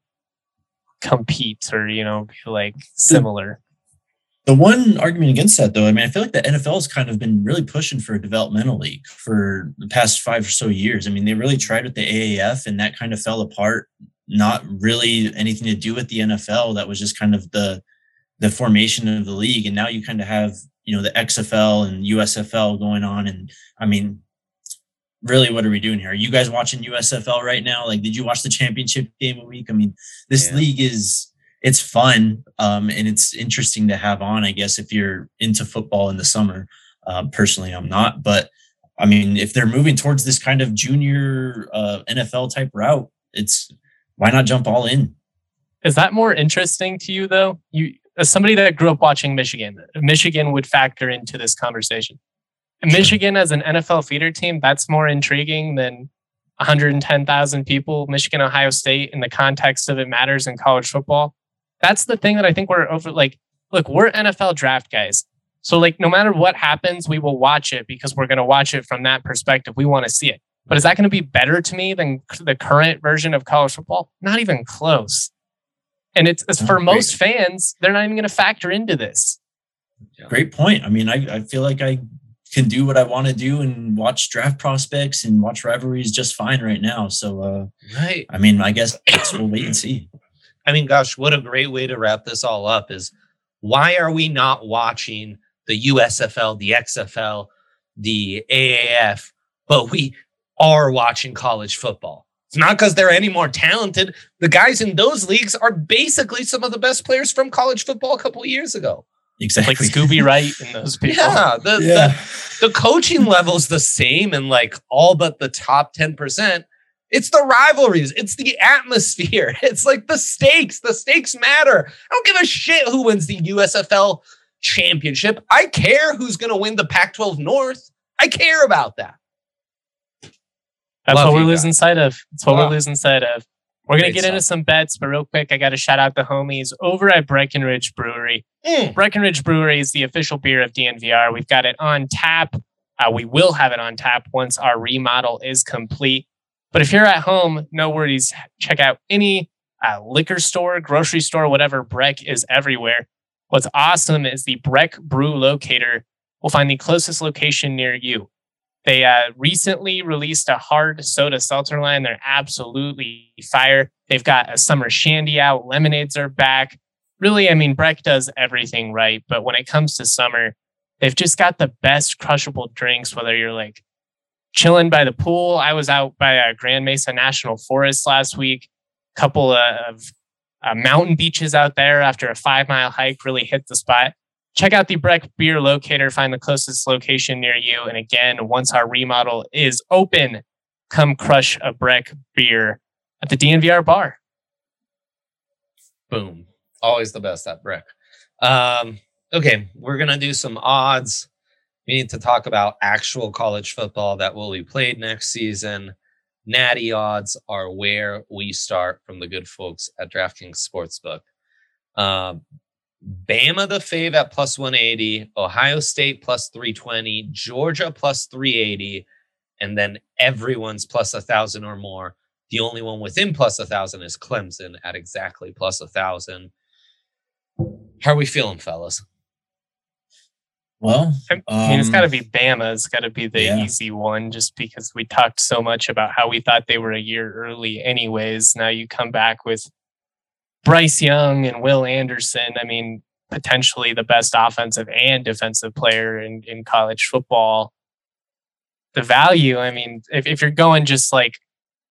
compete or, you know, be like similar.
the one argument against that though, I mean, I feel like the NFL has kind of been really pushing for a developmental league for the past five or so years. I mean, they really tried with the AAF and that kind of fell apart. Not really anything to do with the NFL. That was just kind of the the formation of the league. And now you kind of have, you know, the XFL and USFL going on. And I mean, really, what are we doing here? Are you guys watching USFL right now? Like, did you watch the championship game a week? I mean, this
Yeah.
league is it's fun um, and it's interesting to have on. I guess if you're into football in the summer. Um, personally, I'm not, but I mean, if they're moving towards this kind of junior uh, NFL type route, it's why not jump all in?
Is that more interesting to you though? You as somebody that grew up watching Michigan, Michigan would factor into this conversation. Michigan as an NFL feeder team, that's more intriguing than 110,000 people. Michigan, Ohio State, in the context of it matters in college football. That's the thing that I think we're over. Like, look, we're NFL draft guys. So, like, no matter what happens, we will watch it because we're going to watch it from that perspective. We want to see it. But is that going to be better to me than the current version of college football? Not even close. And it's, it's for most fans, they're not even going to factor into this.
Great point. I mean, I, I feel like I can do what I want to do and watch draft prospects and watch rivalries just fine right now. So, uh,
right.
I mean, I guess we'll wait and see.
I mean, gosh, what a great way to wrap this all up is why are we not watching the USFL, the XFL, the AAF, but we are watching college football? It's not because they're any more talented. The guys in those leagues are basically some of the best players from college football a couple of years ago.
Exactly.
Like Scooby (laughs) Wright and those people.
Yeah. The, yeah. the, the coaching level's the same and like all but the top 10%. It's the rivalries. It's the atmosphere. (laughs) It's like the stakes. The stakes matter. I don't give a shit who wins the USFL championship. I care who's going to win the Pac 12 North. I care about that.
That's Love what we're guys. losing sight of. That's what wow. we're losing sight of. We're going to get into some bets, but real quick, I got to shout out the homies over at Breckenridge Brewery. Mm. Breckenridge Brewery is the official beer of DNVR. We've got it on tap. Uh, we will have it on tap once our remodel is complete. But if you're at home, no worries. Check out any uh, liquor store, grocery store, whatever. Breck is everywhere. What's awesome is the Breck Brew Locator will find the closest location near you. They uh, recently released a hard soda seltzer line. They're absolutely fire. They've got a summer shandy out. Lemonades are back. Really, I mean, Breck does everything right. But when it comes to summer, they've just got the best crushable drinks, whether you're like chilling by the pool. I was out by uh, Grand Mesa National Forest last week. A couple of uh, mountain beaches out there after a five mile hike really hit the spot. Check out the Breck Beer Locator, find the closest location near you. And again, once our remodel is open, come crush a Breck beer at the DNVR bar.
Boom. Always the best at Breck. Um, okay, we're going to do some odds we need to talk about actual college football that will be played next season. Natty odds are where we start from the good folks at DraftKings Sportsbook. Um, Bama the fave at plus 180, Ohio State plus 320, Georgia plus 380, and then everyone's plus a thousand or more. The only one within plus a thousand is Clemson at exactly plus a thousand. How are we feeling, fellas?
Well,
I mean, um, it's got to be Bama. It's got to be the yeah. easy one, just because we talked so much about how we thought they were a year early, anyways. Now you come back with Bryce Young and Will Anderson. I mean, potentially the best offensive and defensive player in, in college football. The value, I mean, if, if you're going just like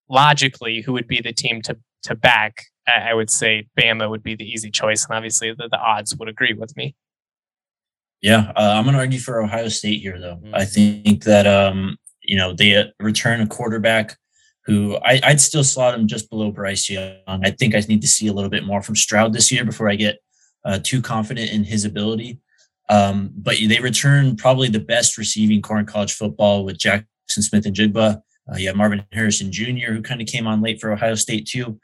logically, who would be the team to to back? I would say Bama would be the easy choice, and obviously the, the odds would agree with me.
Yeah, uh, I'm going to argue for Ohio State here, though. Mm-hmm. I think that um, you know they uh, return a quarterback who I, would still slot him just below Bryce Young. I think I need to see a little bit more from Stroud this year before I get uh, too confident in his ability. Um, but they return probably the best receiving corps in college football with Jackson Smith-Njigba. Uh, you have Marvin Harrison Jr., who kind of came on late for Ohio State too.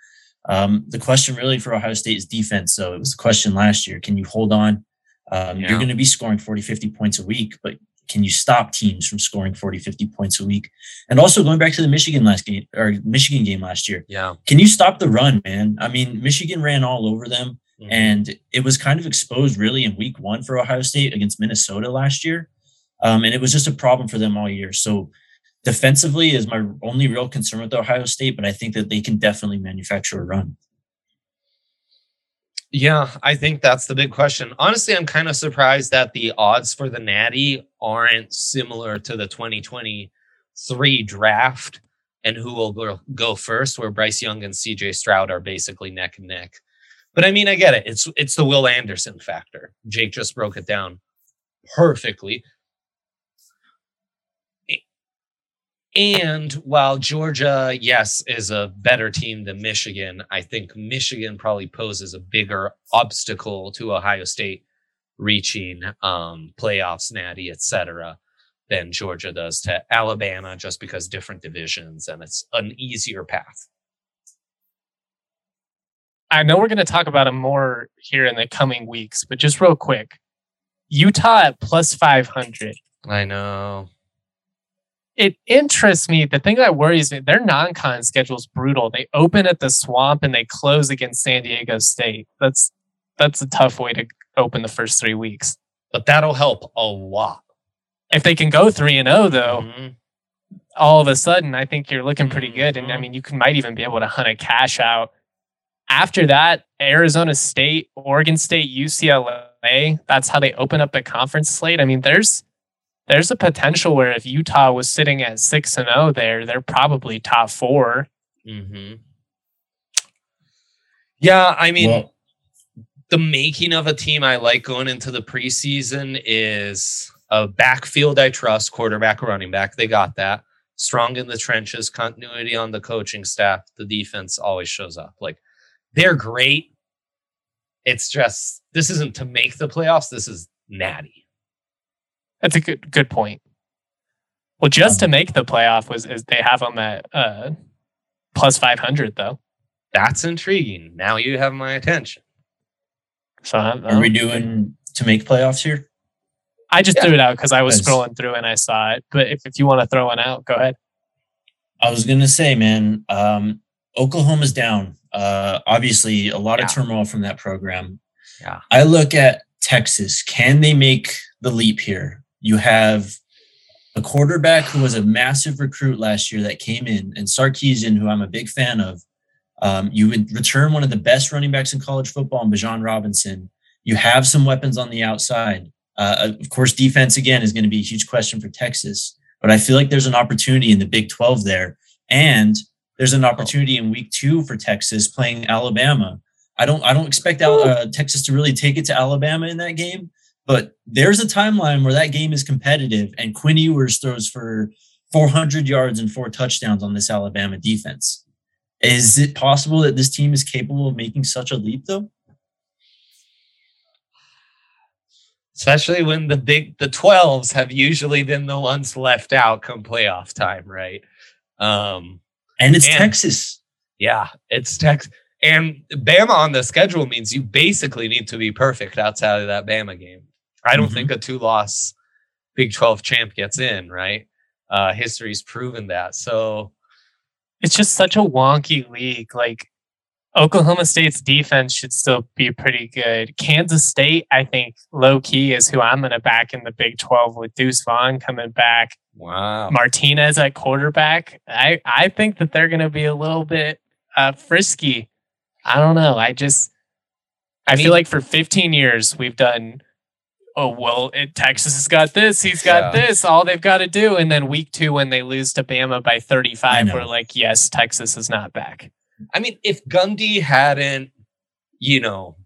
Um, the question really for Ohio State is defense. So it was a question last year: Can you hold on? Um, yeah. You're going to be scoring 40, 50 points a week, but can you stop teams from scoring 40, 50 points a week? And also going back to the Michigan last game or Michigan game last year.
Yeah.
Can you stop the run, man? I mean, Michigan ran all over them mm-hmm. and it was kind of exposed really in week one for Ohio State against Minnesota last year. Um, and it was just a problem for them all year. So defensively is my only real concern with Ohio State, but I think that they can definitely manufacture a run.
Yeah, I think that's the big question. Honestly, I'm kind of surprised that the odds for the Natty aren't similar to the 2023 draft and who will go first, where Bryce Young and CJ Stroud are basically neck and neck. But I mean, I get it. It's it's the Will Anderson factor. Jake just broke it down perfectly. And while Georgia, yes, is a better team than Michigan, I think Michigan probably poses a bigger obstacle to Ohio State reaching um, playoffs, natty, et cetera, than Georgia does to Alabama, just because different divisions and it's an easier path.
I know we're going to talk about it more here in the coming weeks, but just real quick Utah at plus 500.
I know.
It interests me. The thing that worries me, their non con schedule is brutal. They open at the swamp and they close against San Diego State. That's that's a tough way to open the first three weeks.
But that'll help a lot.
If they can go three and zero, oh, though, mm-hmm. all of a sudden, I think you're looking pretty good. And I mm-hmm. mean, you can might even be able to hunt a cash out after that, Arizona State, Oregon State, UCLA, that's how they open up the conference slate. I mean, there's there's a potential where if Utah was sitting at 6 and 0 there, they're probably top 4.
Mm-hmm. Yeah, I mean, well, the making of a team I like going into the preseason is a backfield I trust, quarterback, running back. They got that. Strong in the trenches, continuity on the coaching staff. The defense always shows up. Like they're great. It's just this isn't to make the playoffs. This is natty.
That's a good good point. Well, just to um, make the playoff was is they have them at uh, plus five hundred though.
That's intriguing. Now you have my attention.
So are we doing to make playoffs here?
I just yeah. threw it out because I was scrolling through and I saw it. But if, if you want to throw one out, go ahead.
I was gonna say, man, um, Oklahoma's down. Uh, obviously, a lot yeah. of turmoil from that program.
Yeah.
I look at Texas. Can they make the leap here? You have a quarterback who was a massive recruit last year that came in, and Sarkisian, who I'm a big fan of. Um, you would return one of the best running backs in college football, in Bijan Robinson. You have some weapons on the outside. Uh, of course, defense again is going to be a huge question for Texas, but I feel like there's an opportunity in the Big 12 there. And there's an opportunity in week two for Texas playing Alabama. I don't I don't expect uh, Texas to really take it to Alabama in that game, but there's a timeline where that game is competitive, and Quinn Ewers throws for 400 yards and four touchdowns on this Alabama defense. Is it possible that this team is capable of making such a leap, though?
Especially when the big the 12s have usually been the ones left out come playoff time, right? Um,
and it's and, Texas.
Yeah, it's Texas. And Bama on the schedule means you basically need to be perfect outside of that Bama game. I don't mm-hmm. think a two loss Big 12 champ gets in, right? Uh, history's proven that. So
it's just such a wonky league. Like Oklahoma State's defense should still be pretty good. Kansas State, I think, low key is who I'm going to back in the Big 12 with Deuce Vaughn coming back.
Wow.
Martinez at quarterback. I, I think that they're going to be a little bit uh, frisky. I don't know. I just, I, I mean, feel like for 15 years we've done, oh, well, it, Texas has got this, he's got yeah. this, all they've got to do. And then week two, when they lose to Bama by 35, we're like, yes, Texas is not back.
I mean, if Gundy hadn't, you know,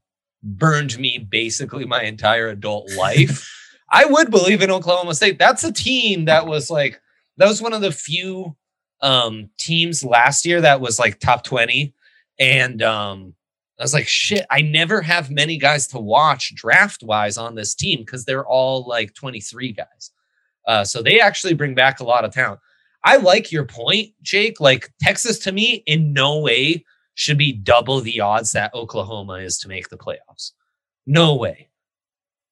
burned me basically my entire adult (laughs) life. I would believe in Oklahoma State. That's a team that was like that was one of the few um teams last year that was like top 20 and um I was like shit, I never have many guys to watch draft wise on this team cuz they're all like 23 guys. Uh so they actually bring back a lot of talent. I like your point, Jake. Like Texas to me in no way should be double the odds that Oklahoma is to make the playoffs. No way.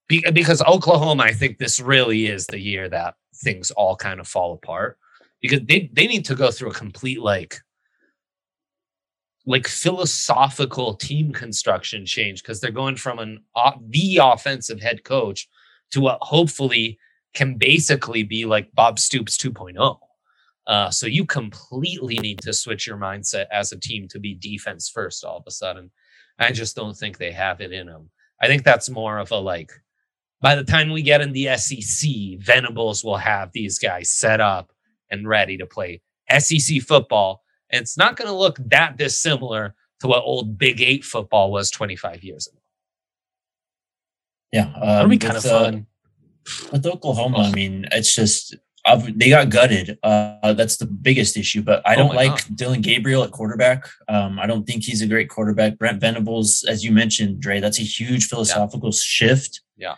Be- because Oklahoma, I think this really is the year that things all kind of fall apart because they they need to go through a complete like like philosophical team construction change because they're going from an uh, the offensive head coach to what hopefully can basically be like Bob Stoops 2.0. Uh, so you completely need to switch your mindset as a team to be defense first all of a sudden. I just don't think they have it in them. I think that's more of a like by the time we get in the SEC, Venables will have these guys set up and ready to play SEC football. It's not going to look that dissimilar to what old Big Eight football was 25 years ago.
Yeah.
Um, That'd be kind of uh, fun.
with Oklahoma, I mean, it's just, they got gutted. Uh, that's the biggest issue. But I
Oh
don't
my
like
God.
Dillon Gabriel at quarterback. Um, I don't think he's a great quarterback. Brent Venables, as you mentioned, Dre, that's a huge philosophical shift.
Yeah.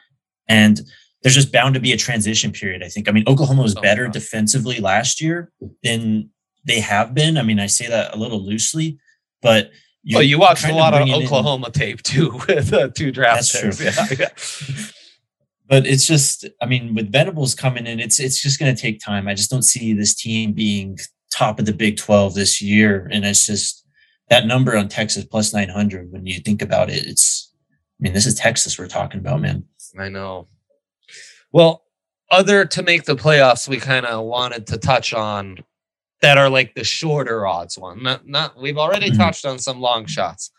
And there's just bound to be a transition period. I think. I mean, Oklahoma was
Oh
better defensively last year than they have been. I mean, I say that a little loosely, but
well, you watched a lot of
bringing in-
Oklahoma tape too (laughs) with uh, two draft picks. Yeah, yeah. (laughs)
but it's just i mean with venables coming in it's it's just going to take time i just don't see this team being top of the big 12 this year and it's just that number on texas plus 900 when you think about it it's i mean this is texas we're talking about man
I know. Well, other to make the playoffs, we kind of wanted to touch on that are like the shorter odds one. Not, not we've already
Mhm.
touched on some long shots.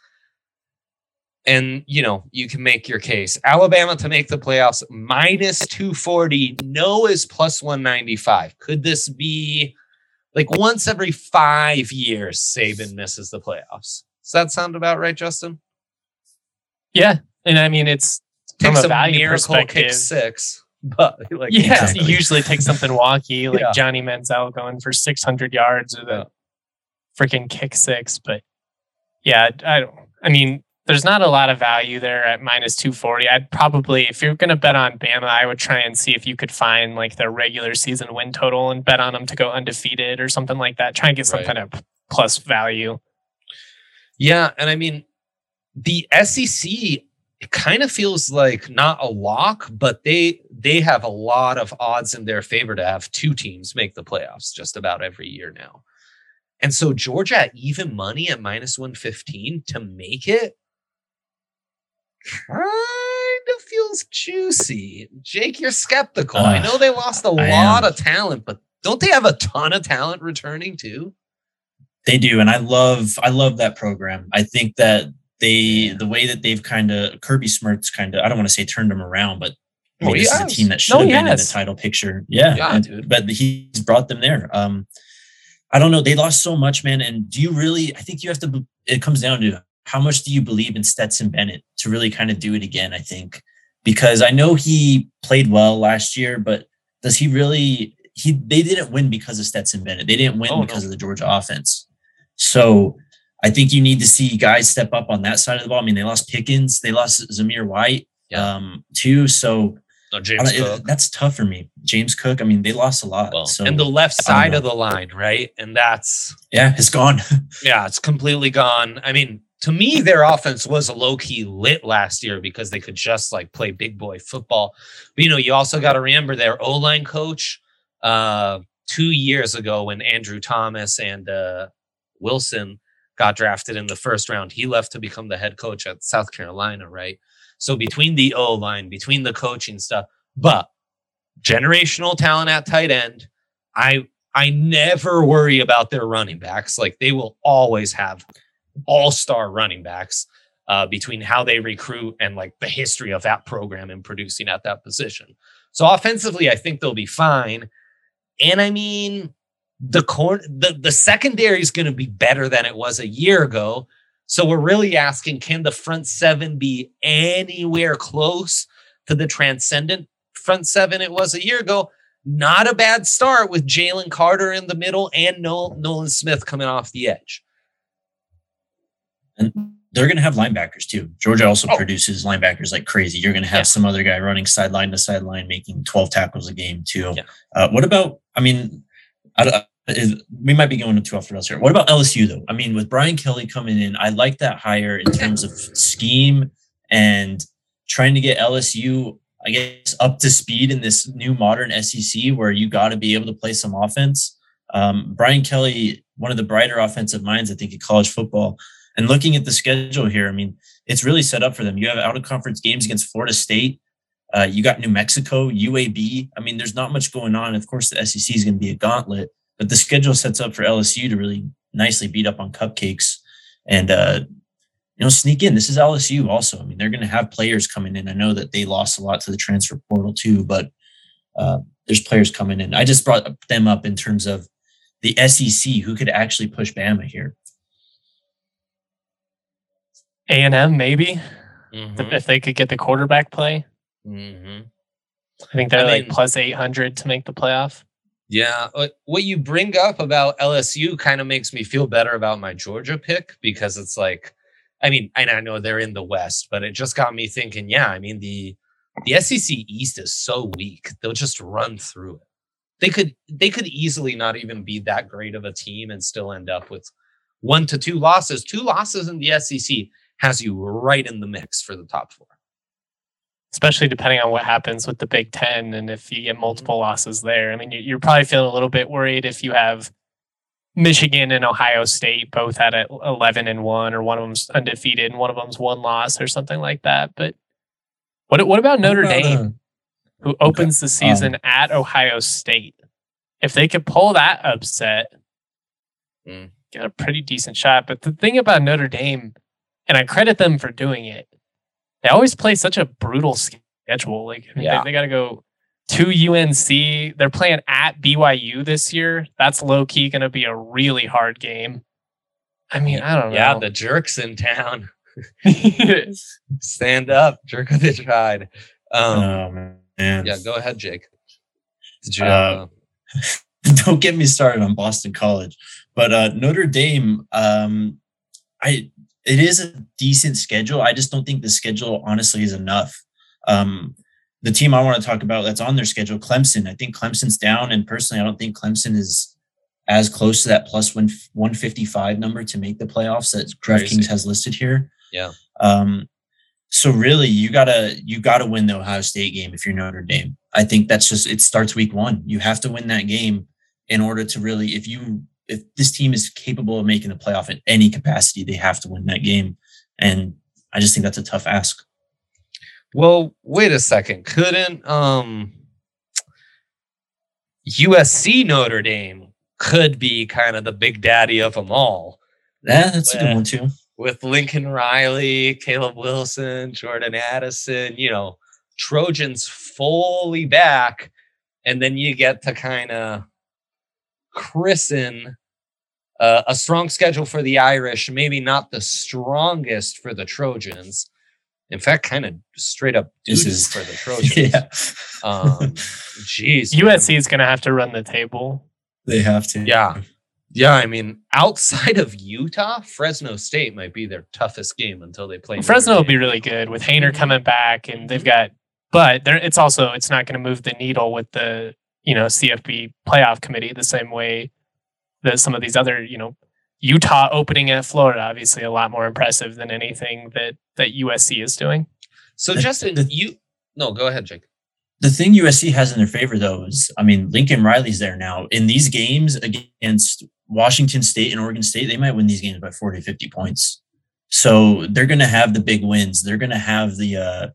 And you know, you can make your case. Alabama to make the playoffs minus 240. No is plus 195. Could this be like once every five years Saban misses the playoffs? Does that sound about right, Justin?
Yeah. And I mean, it's from
Takes
a
a
value
miracle kick six, (laughs) but like
yeah,
Exactly.
you usually take something wonky (laughs) like
Yeah.
Johnny Manziel going for 600 yards or the
Yeah.
freaking kick six. But yeah, I don't. I mean, there's not a lot of value there at minus 240. I'd probably, if you're going to bet on Bama, I would try and see if you could find like their regular season win total and bet on them to go undefeated or something like that. Try and get some
Right.
kind of plus value.
Yeah, and I mean the SEC it kind of feels like not a lock, but they they have a lot of odds in their favor to have two teams make the playoffs just about every year now. And so Georgia at even money at minus 115 to make it kind of feels juicy. Jake, you're skeptical. I
Uh,
know they lost a
I
lot
am.
of talent, but don't they have a ton of talent returning too?
They do, and I love I love that program. I think that they the way that they've kind of Kirby Smart's kind of I don't want to say turned them around, but I mean,
Oh,
this is a team that should
No,
have been in the title picture. Yeah,
Yeah,
and- but he's brought them there. Um, I don't know. They lost so much, man. And do you really? I think you have to. It comes down to how much do you believe in Stetson Bennett to really kind of do it again. I think because I know he played well last year, but does he really? He they didn't win because of Stetson Bennett. They didn't win
Oh, no.
because of the Georgia offense. So I think you need to see guys step up on that side of the ball. I mean, they lost Pickens, they lost Zamir White,
Yeah.
um, too. So
No, James
it-
Cook.
that's tough for me. James Cook. I mean, they lost a lot.
Well,
so
and the left side of the line, right? And that's
yeah, it's gone. (laughs)
yeah, it's completely gone. I mean, to me, their offense was a low key lit last year because they could just like play big boy football. But you know, you also got to remember their O line coach uh, two years ago when Andrew Thomas and uh, Wilson got drafted in the first round. He left to become the head coach at South Carolina, right? So between the O line, between the coaching stuff, but generational talent at tight end, I I never worry about their running backs. Like they will always have all star running backs uh, between how they recruit and like the history of that program and producing at that position. So offensively, I think they'll be fine. And I mean, the corn the, the secondary is going to be better than it was a year ago. So we're really asking, can the front seven be anywhere close to the transcendent front seven it was a year ago? Not a bad start with Jalen Carter in the middle and Nolan, Smith coming off the edge.
and they're going to have linebackers too. Georgia also
Oh.
produces linebackers like crazy. You're going to have
Yeah.
some other guy running sideline to sideline, making 12 tackles a game too.
Yeah.
Uh, what about? I mean, I, don't- is, we might be going too off the rails here. What about LSU though? I mean, with Brian Kelly coming in, I like that hire in terms of scheme and trying to get LSU, I guess, up to speed in this new modern SEC where you got to be able to play some offense. Um, Brian Kelly, one of the brighter offensive minds, I think, in college football. And looking at the schedule here, I mean, it's really set up for them. You have out of conference games against Florida State. Uh, you got New Mexico, UAB. I mean, there's not much going on. Of course, the SEC is going to be a gauntlet, but the schedule sets up for LSU to really nicely beat up on cupcakes and uh, you know sneak in. This is LSU also. I mean, they're going to have players coming in. I know that they lost a lot to the transfer portal too, but uh, there's players coming in. I just brought them up in terms of the SEC who could actually push Bama here.
A and M maybe
Mhm,
if they could get the quarterback play.
mhm.
I think they're
I
like plus eight hundred to make the playoff.
Yeah, uh, what you bring up about LSU kind of makes me feel better about my Georgia pick because it's like, I mean, and I know they're in the West, but it just got me thinking. Yeah, I mean the the SEC East is so weak; they'll just run through it. They could they could easily not even be that great of a team and still end up with one to two losses. Two losses in the SEC has you right in the mix for the top four
especially depending on what happens with the Big Ten and if you get mm-hmm. multiple losses there. I mean, you're probably feeling a little bit worried if you have Michigan and Ohio State both at 11 and one, or one of them's undefeated and one of them's one loss or something like that. But what what about Notre Dame, uh, who opens okay. the season um, at Ohio State? If they could pull that upset, mm. get a pretty decent shot. But the thing about Notre Dame, and I credit them for doing it, they always play such a brutal schedule. Like I mean, yeah. they, they got to go to UNC. They're playing at BYU this year. That's low key going to be a really hard game. I mean, I don't know.
Yeah, the jerks in town. (laughs) (laughs) Stand up, jerk of the tried. Um, oh man. Yeah, go ahead, Jake.
Did you? Uh, uh, (laughs) don't get me started on Boston College, but uh, Notre Dame. Um, I it is a decent schedule. I just don't think the schedule honestly is enough. Um, the team I want to talk about that's on their schedule, Clemson. I think Clemson's down, and personally, I don't think Clemson is as close to that plus one one fifty five number to make the playoffs that DraftKings has listed here.
Yeah.
Um, so really, you gotta you gotta win the Ohio State game if you're Notre Dame. I think that's just it starts week one. You have to win that game in order to really if you if this team is capable of making the playoff in any capacity, they have to win that game. And I just think that's a tough ask.
Well, wait a second. Couldn't um USC Notre Dame could be kind of the big daddy of them all.
Yeah, that's with, a good one too.
With Lincoln Riley, Caleb Wilson, Jordan Addison, you know, Trojans fully back. And then you get to kind of christen uh, a strong schedule for the Irish, maybe not the strongest for the Trojans. In fact, kind of straight up deuces for the (laughs) Trojans. Yeah. um, (laughs) geez.
USC is going to have to run the table.
They have to.
Yeah. Yeah. I mean, outside of Utah, Fresno State might be their toughest game until they play.
Fresno will be really good with Haener coming back, and they've got, but it's also, it's not going to move the needle with the, you know, CFB playoff committee the same way that some of these other, you know, Utah opening at Florida, obviously a lot more impressive than anything that that USC is doing.
So Justin, the, you no, go ahead, Jake.
The thing USC has in their favor though is, I mean, Lincoln Riley's there now. In these games against Washington State and Oregon State, they might win these games by 40, 50 points. So they're going to have the big wins. They're going to have the, uh,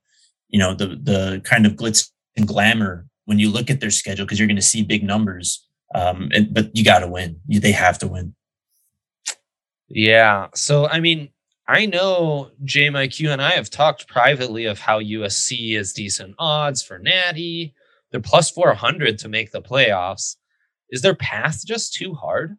you know, the the kind of glitz and glamour when you look at their schedule because you're going to see big numbers. Um, and, but you got to win. You, they have to win.
Yeah. So, I mean, I know J Mike, you and I have talked privately of how USC is decent odds for Natty. They're plus 400 to make the playoffs. Is their path just too hard?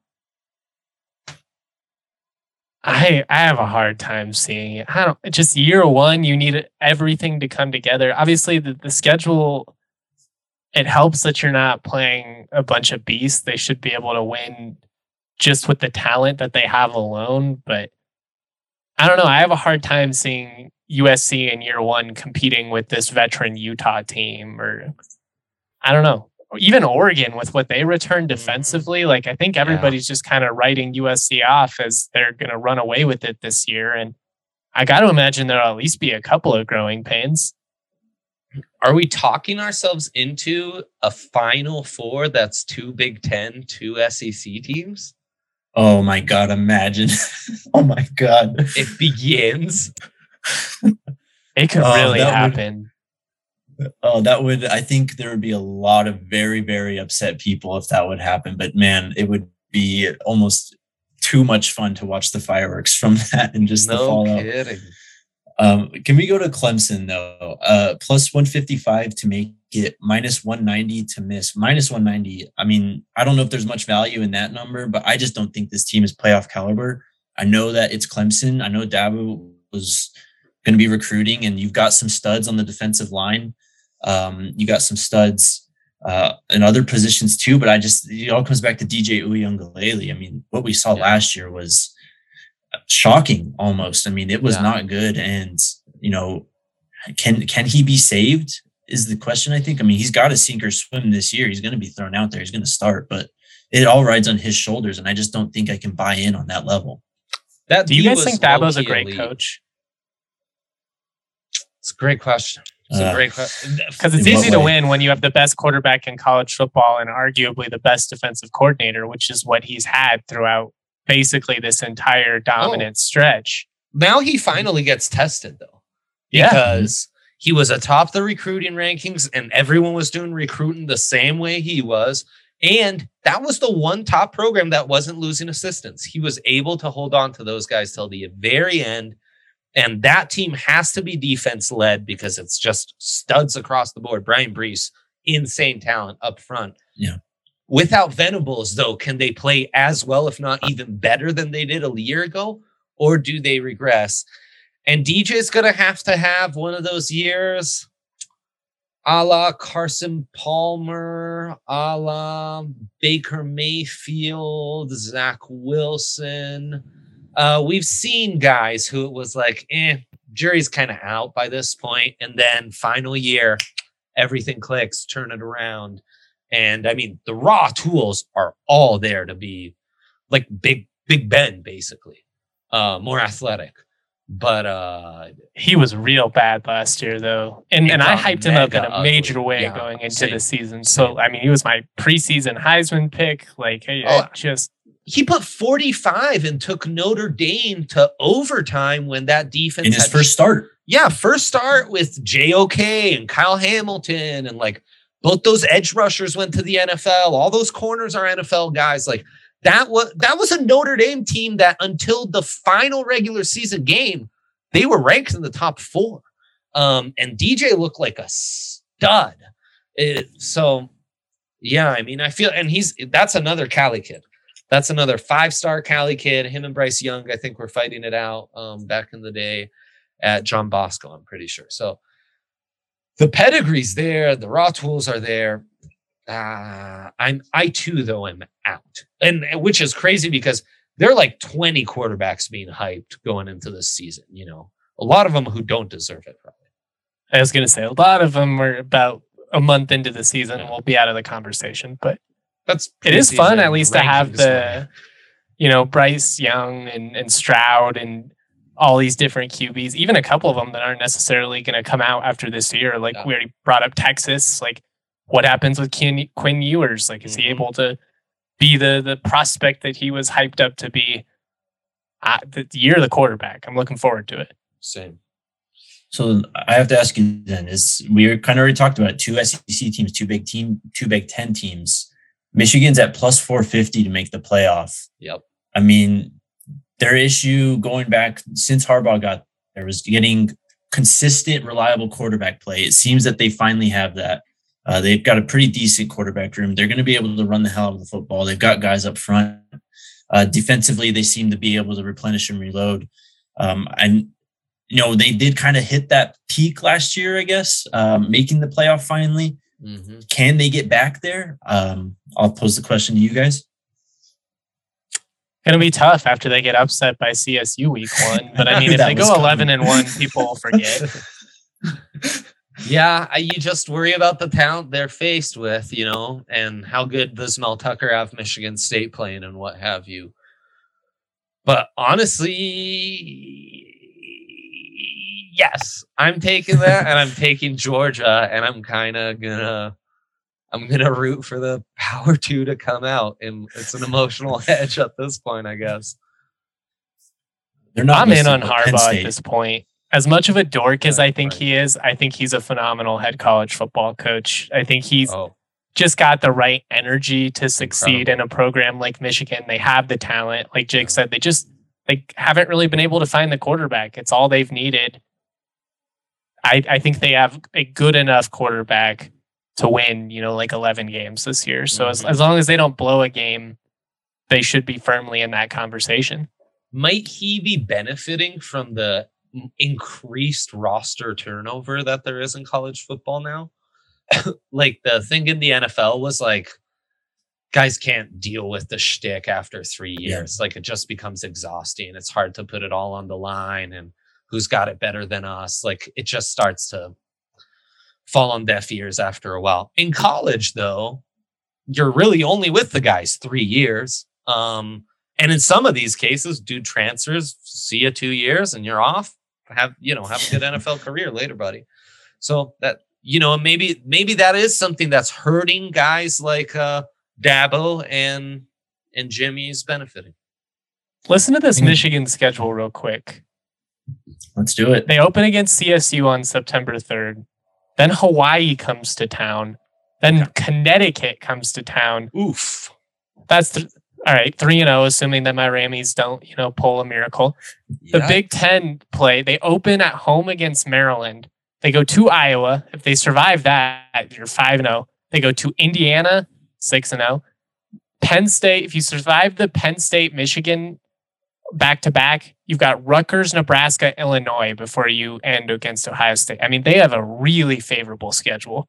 I I have a hard time seeing it. I don't just year one, you need everything to come together. Obviously, the, the schedule it helps that you're not playing a bunch of beasts. They should be able to win just with the talent that they have alone. But I don't know. I have a hard time seeing USC in year one competing with this veteran Utah team, or I don't know. Even Oregon with what they returned mm-hmm. defensively, like I think everybody's yeah. just kind of writing USC off as they're going to run away with it this year. And I got to imagine there'll at least be a couple of growing pains.
Are we talking ourselves into a final four that's two Big Ten, two SEC teams?
Oh my God, imagine. (laughs) oh my God.
It begins. (laughs)
it could oh, really happen.
Would, oh, that would, I think there would be a lot of very, very upset people if that would happen. But man, it would be almost too much fun to watch the fireworks from (laughs) that and just no the fallout. Kidding. Um, can we go to Clemson though? Uh, plus 155 to make it minus 190 to miss. Minus 190. I mean, I don't know if there's much value in that number, but I just don't think this team is playoff caliber. I know that it's Clemson. I know Dabo was going to be recruiting, and you've got some studs on the defensive line. Um, you got some studs uh, in other positions too. But I just it all comes back to DJ Uiagalelei. I mean, what we saw
Yeah.
last year was shocking almost. I mean, it was
Yeah.
not good. And you know, can can he be saved? Is the question. I think. I mean, he's got to sink or swim this year. He's going to be thrown out there. He's going to start, but it all rides on his shoulders, and I just don't think I can buy in on that level.
That
Do you guys
was
think Dabo's a great
elite.
coach?
It's a great question. It's a
Uh,
great question. (laughs)
Because it's easy to
way?
win when you have the best quarterback in college football and arguably the best defensive coordinator, which is what he's had throughout basically this entire dominant oh. stretch.
Now he finally gets tested though.
Yeah.
Because he was atop the recruiting rankings and everyone was doing recruiting the same way he was. And that was the one top program that wasn't losing assistants. He was able to hold on to those guys till the very end. And that team has to be defense led because it's just studs across the board. Bryan Bresee, insane talent up front.
Yeah.
Without Venables, though, can they play as well, if not even better than they did a year ago? Or do they regress? And DJ's going to have to have one of those years a la Carson Palmer, a la Baker Mayfield, Zach Wilson. Uh, we've seen guys who it was like, eh, jury's kind of out by this point, and then final year, everything clicks, turn it around. And I mean, the raw tools are all there to be like big, Big Ben, basically, uh, more athletic. But uh,
He was real bad last year, though, and and I hyped him up in a major
ugly.
way
Yeah,
going into
same.
the season. So I mean, he was my preseason Heisman pick. Like, hey,
Oh,
it just
he put 45 and took Notre Dame to overtime when that defense
In his
had
first start,
yeah, first start with JOK and Kyle Hamilton and like both those edge rushers went to the NFL. All those corners are NFL guys. Like that was that was a Notre Dame team that until the final regular season game, they were ranked in the top four. Um, and DJ looked like a stud. It- so yeah, I mean, I feel and he's that's another Cali kid. That's another five-star Cali kid. Him and Bryce Young, I think, were fighting it out um, back in the day at John Bosco, I'm pretty sure. So the pedigree's there, the raw tools are there. Uh, I'm I too though am out. And which is crazy because there are like 20 quarterbacks being hyped going into this season, you know. A lot of them who don't deserve it probably.
I was gonna say a lot of them are about a month into the season
Yeah.
will be out of the conversation, but
That's
it is fun at least to have the you know Bryce Young and and Stroud and all these different QBs, even a couple of them that aren't necessarily going to come out after this year. Like
Yeah.
we already brought up Texas. Like what happens with Quinn, Quinn Ewers? Like is he
Mhm.
able to be the the prospect that he was hyped up to be? Uh, the year of the quarterback. I'm looking forward to it.
Same.
So I have to ask you then: Is we kind of already talked about it, two SEC teams, two big team, two Big Ten teams. Michigan's at plus four fifty to make the playoff.
Yep.
I mean, their issue going back since Harbaugh got there was getting consistent, reliable quarterback play. It seems that they finally have that. Uh, they've got a pretty decent quarterback room. They're going to be able to run the hell out of the football. They've got guys up front. Uh, defensively, they seem to be able to replenish and reload. Um, and you know, they did kind of hit that peak last year, I guess, um, making the playoff finally.
Mhm.
Can they get back there? Um, I'll pose the question to you guys.
Gonna be tough after they get upset by CSU week one. But I mean, (laughs) if they go
coming.
eleven and one, people will forget. (laughs)
Yeah, I- you just worry about the talent they're faced with, you know, and how good does Mel Tucker have Michigan State playing and what have you. But honestly, yes, I'm taking that and I'm taking Georgia and I'm kind of gonna I'm gonna root for the (laughs) power two to come out. And it's an emotional (laughs) edge at this point, I guess.
They're not.
I'm in on
but
Harbaugh at this point. As much of a dork as I think
right.
he is, I think he's a phenomenal head college football coach. I think he's
Oh,
just got the right energy to succeed in a program like Michigan. They have the talent, like Jake said. They just they haven't really been able to find the quarterback. It's all they've needed. I I think they have a good enough quarterback to win, you know, like 11 games this year. So as,
Mhm.
as long as they don't blow a game, they should be firmly in that conversation.
might he be benefiting from the increased roster turnover that there is in college football now? (laughs) like the thing in the NFL was like guys can't deal with the shtick after three
Yeah.
years. Like it just becomes exhausting. It's hard to put it all on the line and who's got it better than us. Like it just starts to fall on deaf ears after a while. In college, though, you're really only with the guys three years. Um, and in some of these cases, dude transfers, see you two years and you're off. Have you know, have a good (laughs) NFL career later, buddy. So that you know, maybe maybe that is something that's hurting guys like uh Dabo and and Jimmy's benefiting.
Listen to this
Mhm.
Michigan schedule real quick.
Let's do it.
They open against CSU on September 3rd. Then Hawaii comes to town. Then Connecticut comes to town.
Oof.
That's th- all right, 3 and 0 assuming that my Rammies don't, you know, pull a miracle. The Big 10 play, they open at home against Maryland. They go to Iowa. If they survive that, you're 5 and 0. They go to Indiana, 6 and 0. Penn State, if you survive the Penn State Michigan back to back, you've got Rutgers, Nebraska, Illinois before you end against Ohio State. I mean, they have a really favorable schedule.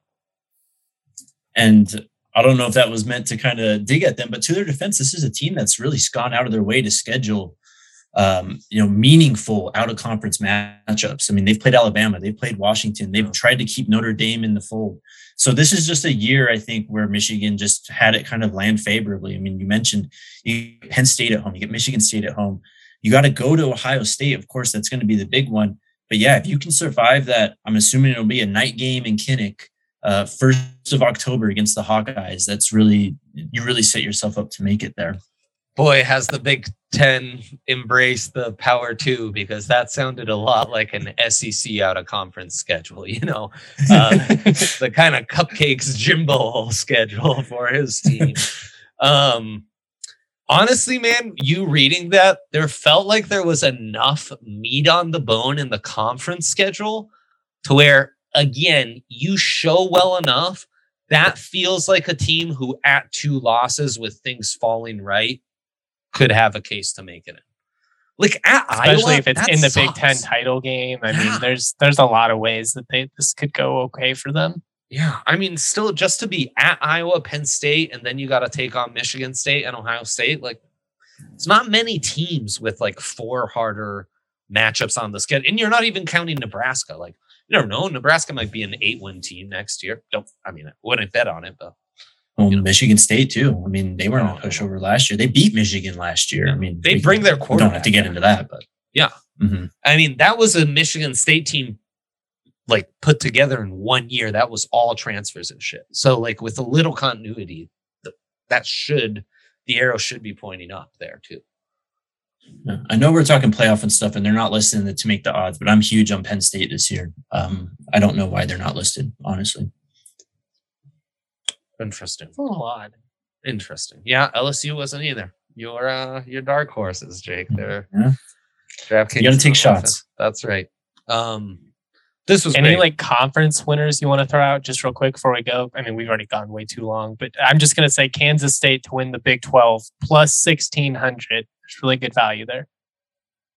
And I don't know if that was meant to kind of dig at them, but to their defense, this is a team that's really gone out of their way to schedule, um, you know, meaningful out of conference matchups. I mean, they've played Alabama, they've played Washington, they've tried to keep Notre Dame in the fold. So this is just a year, I think, where Michigan just had it kind of land favorably. I mean, you mentioned you get Penn State at home, you get Michigan State at home. You got to go to Ohio State. Of course, that's going to be the big one. But yeah, if you can survive that, I'm assuming it'll be a night game in Kinnick uh, first of October against the Hawkeyes. That's really you really set yourself up to make it there.
Boy, has the Big Ten embraced the Power Two because that sounded a lot like an SEC out of conference schedule. You know, uh, (laughs) the kind of cupcakes Jimbo schedule for his team. Um, honestly, man, you reading that, there felt like there was enough meat on the bone in the conference schedule to where, again, you show well enough. That feels like a team who, at two losses with things falling right, could have a case to make it in. Like at
Especially
Iowa,
if it's in the Big Ten title game. I
Yeah.
mean, there's there's a lot of ways that they this could go okay for them.
Yeah, I mean, still just to be at Iowa, Penn State, and then you got to take on Michigan State and Ohio State. Like, it's not many teams with like four harder matchups on the schedule, and you're not even counting Nebraska. Like, you never know, Nebraska might be an eight-win team next year. Don't, I mean, I wouldn't bet on it, but
Well,
You know.
Michigan State too. I mean, they weren't
No,
a pushover last year. They beat Michigan last year. I mean,
They bring their
We don't have to get into that, but
Yeah.
Mhm.
I mean, that was a Michigan State team like put together in one year. That was all transfers and shit. So, like, with a little continuity, that should the arrow should be pointing up there too.
Yeah. I know we're talking playoff and stuff, and they're not listed to make the odds, but I'm huge on Penn State this year. Um, I don't know why they're not listed, honestly.
Interesting.
It's a little odd.
Interesting. Yeah, LSU wasn't either. Your uh your dark horses, Jake. They're
Yeah.
DraftKings.
You gotta take shots.
to- That's right. Um this was
Any
great.
like conference winners you want to throw out just real quick before we go? I mean, we've already gone way too long, but I'm just gonna say Kansas State to win the Big 12 plus 1600. There's really good value there.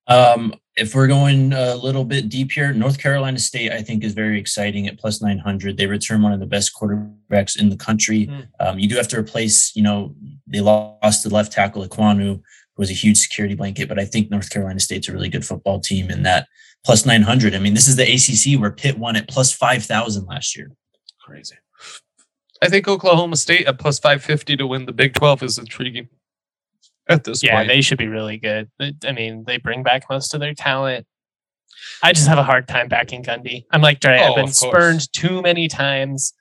Um, if we're going a little bit deep here, North Carolina State, I think, is very exciting at plus 900. They return one of the best quarterbacks in the country.
Mm.
Um, you do have to replace, you know, they lost the left tackle, Ekwonu, who was a huge security blanket, but I think North Carolina State's a really good football team in that plus 900. I mean, this is the ACC where Pitt won at plus 5,000 last year.
crazy. I think Oklahoma State at plus 550 to win the Big 12 is intriguing at this
Yeah,
point.
Yeah, they should be really good. I mean, they bring back most of their talent. I just have a hard time backing Gundy. I'm like Dre.
Oh,
I've been spurned too many times.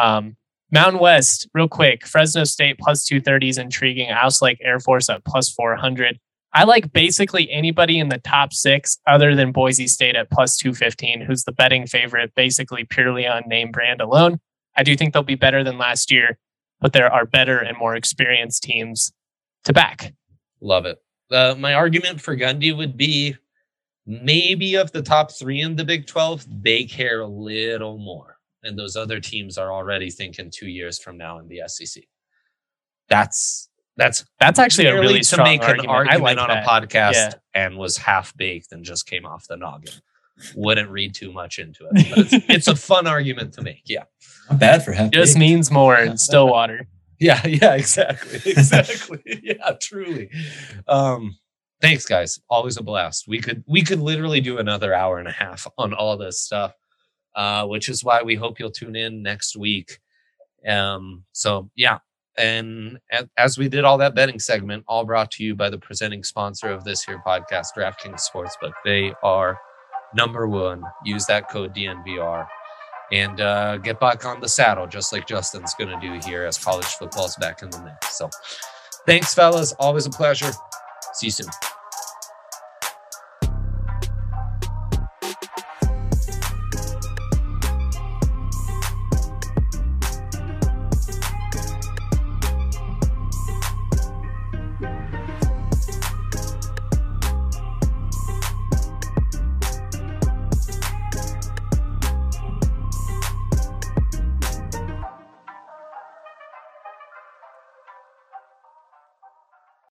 Um, Mountain West, real quick. Fresno State plus 230 is intriguing. I also like Air Force at plus 400. I like basically anybody in the top six other than Boise State at plus 215, who's the betting favorite, basically purely on name brand alone. I do think they'll be better than last year, but there are better and more experienced teams to back.
Love it. Uh, my argument for Gundy would be maybe of the top three in the Big 12, they care a little more. And those other teams are already thinking two years from now in the SEC. That's that's
That's actually a really
to
strong
make
argument.
an argument
I like
on
that.
a podcast
Yeah.
and was half baked and just came off the noggin. wouldn't read too much into it. But it's, (laughs) it's a fun argument to make. Yeah.
Not bad for half.
Just means more in Stillwater.
Yeah, yeah, exactly. (laughs) Exactly. yeah, truly. Um thanks guys. Always a blast. We could we could literally do another hour and a half on all this stuff. Uh which is why we hope you'll tune in next week. Um so yeah. And as we did all that betting segment, all brought to you by the presenting sponsor of this here podcast, DraftKings Sportsbook. They are number one. Use that code DNVR and uh, get back on the saddle, just like Justin's going to do here as college football's back in the mix. So, thanks, fellas. Always a pleasure. See you soon.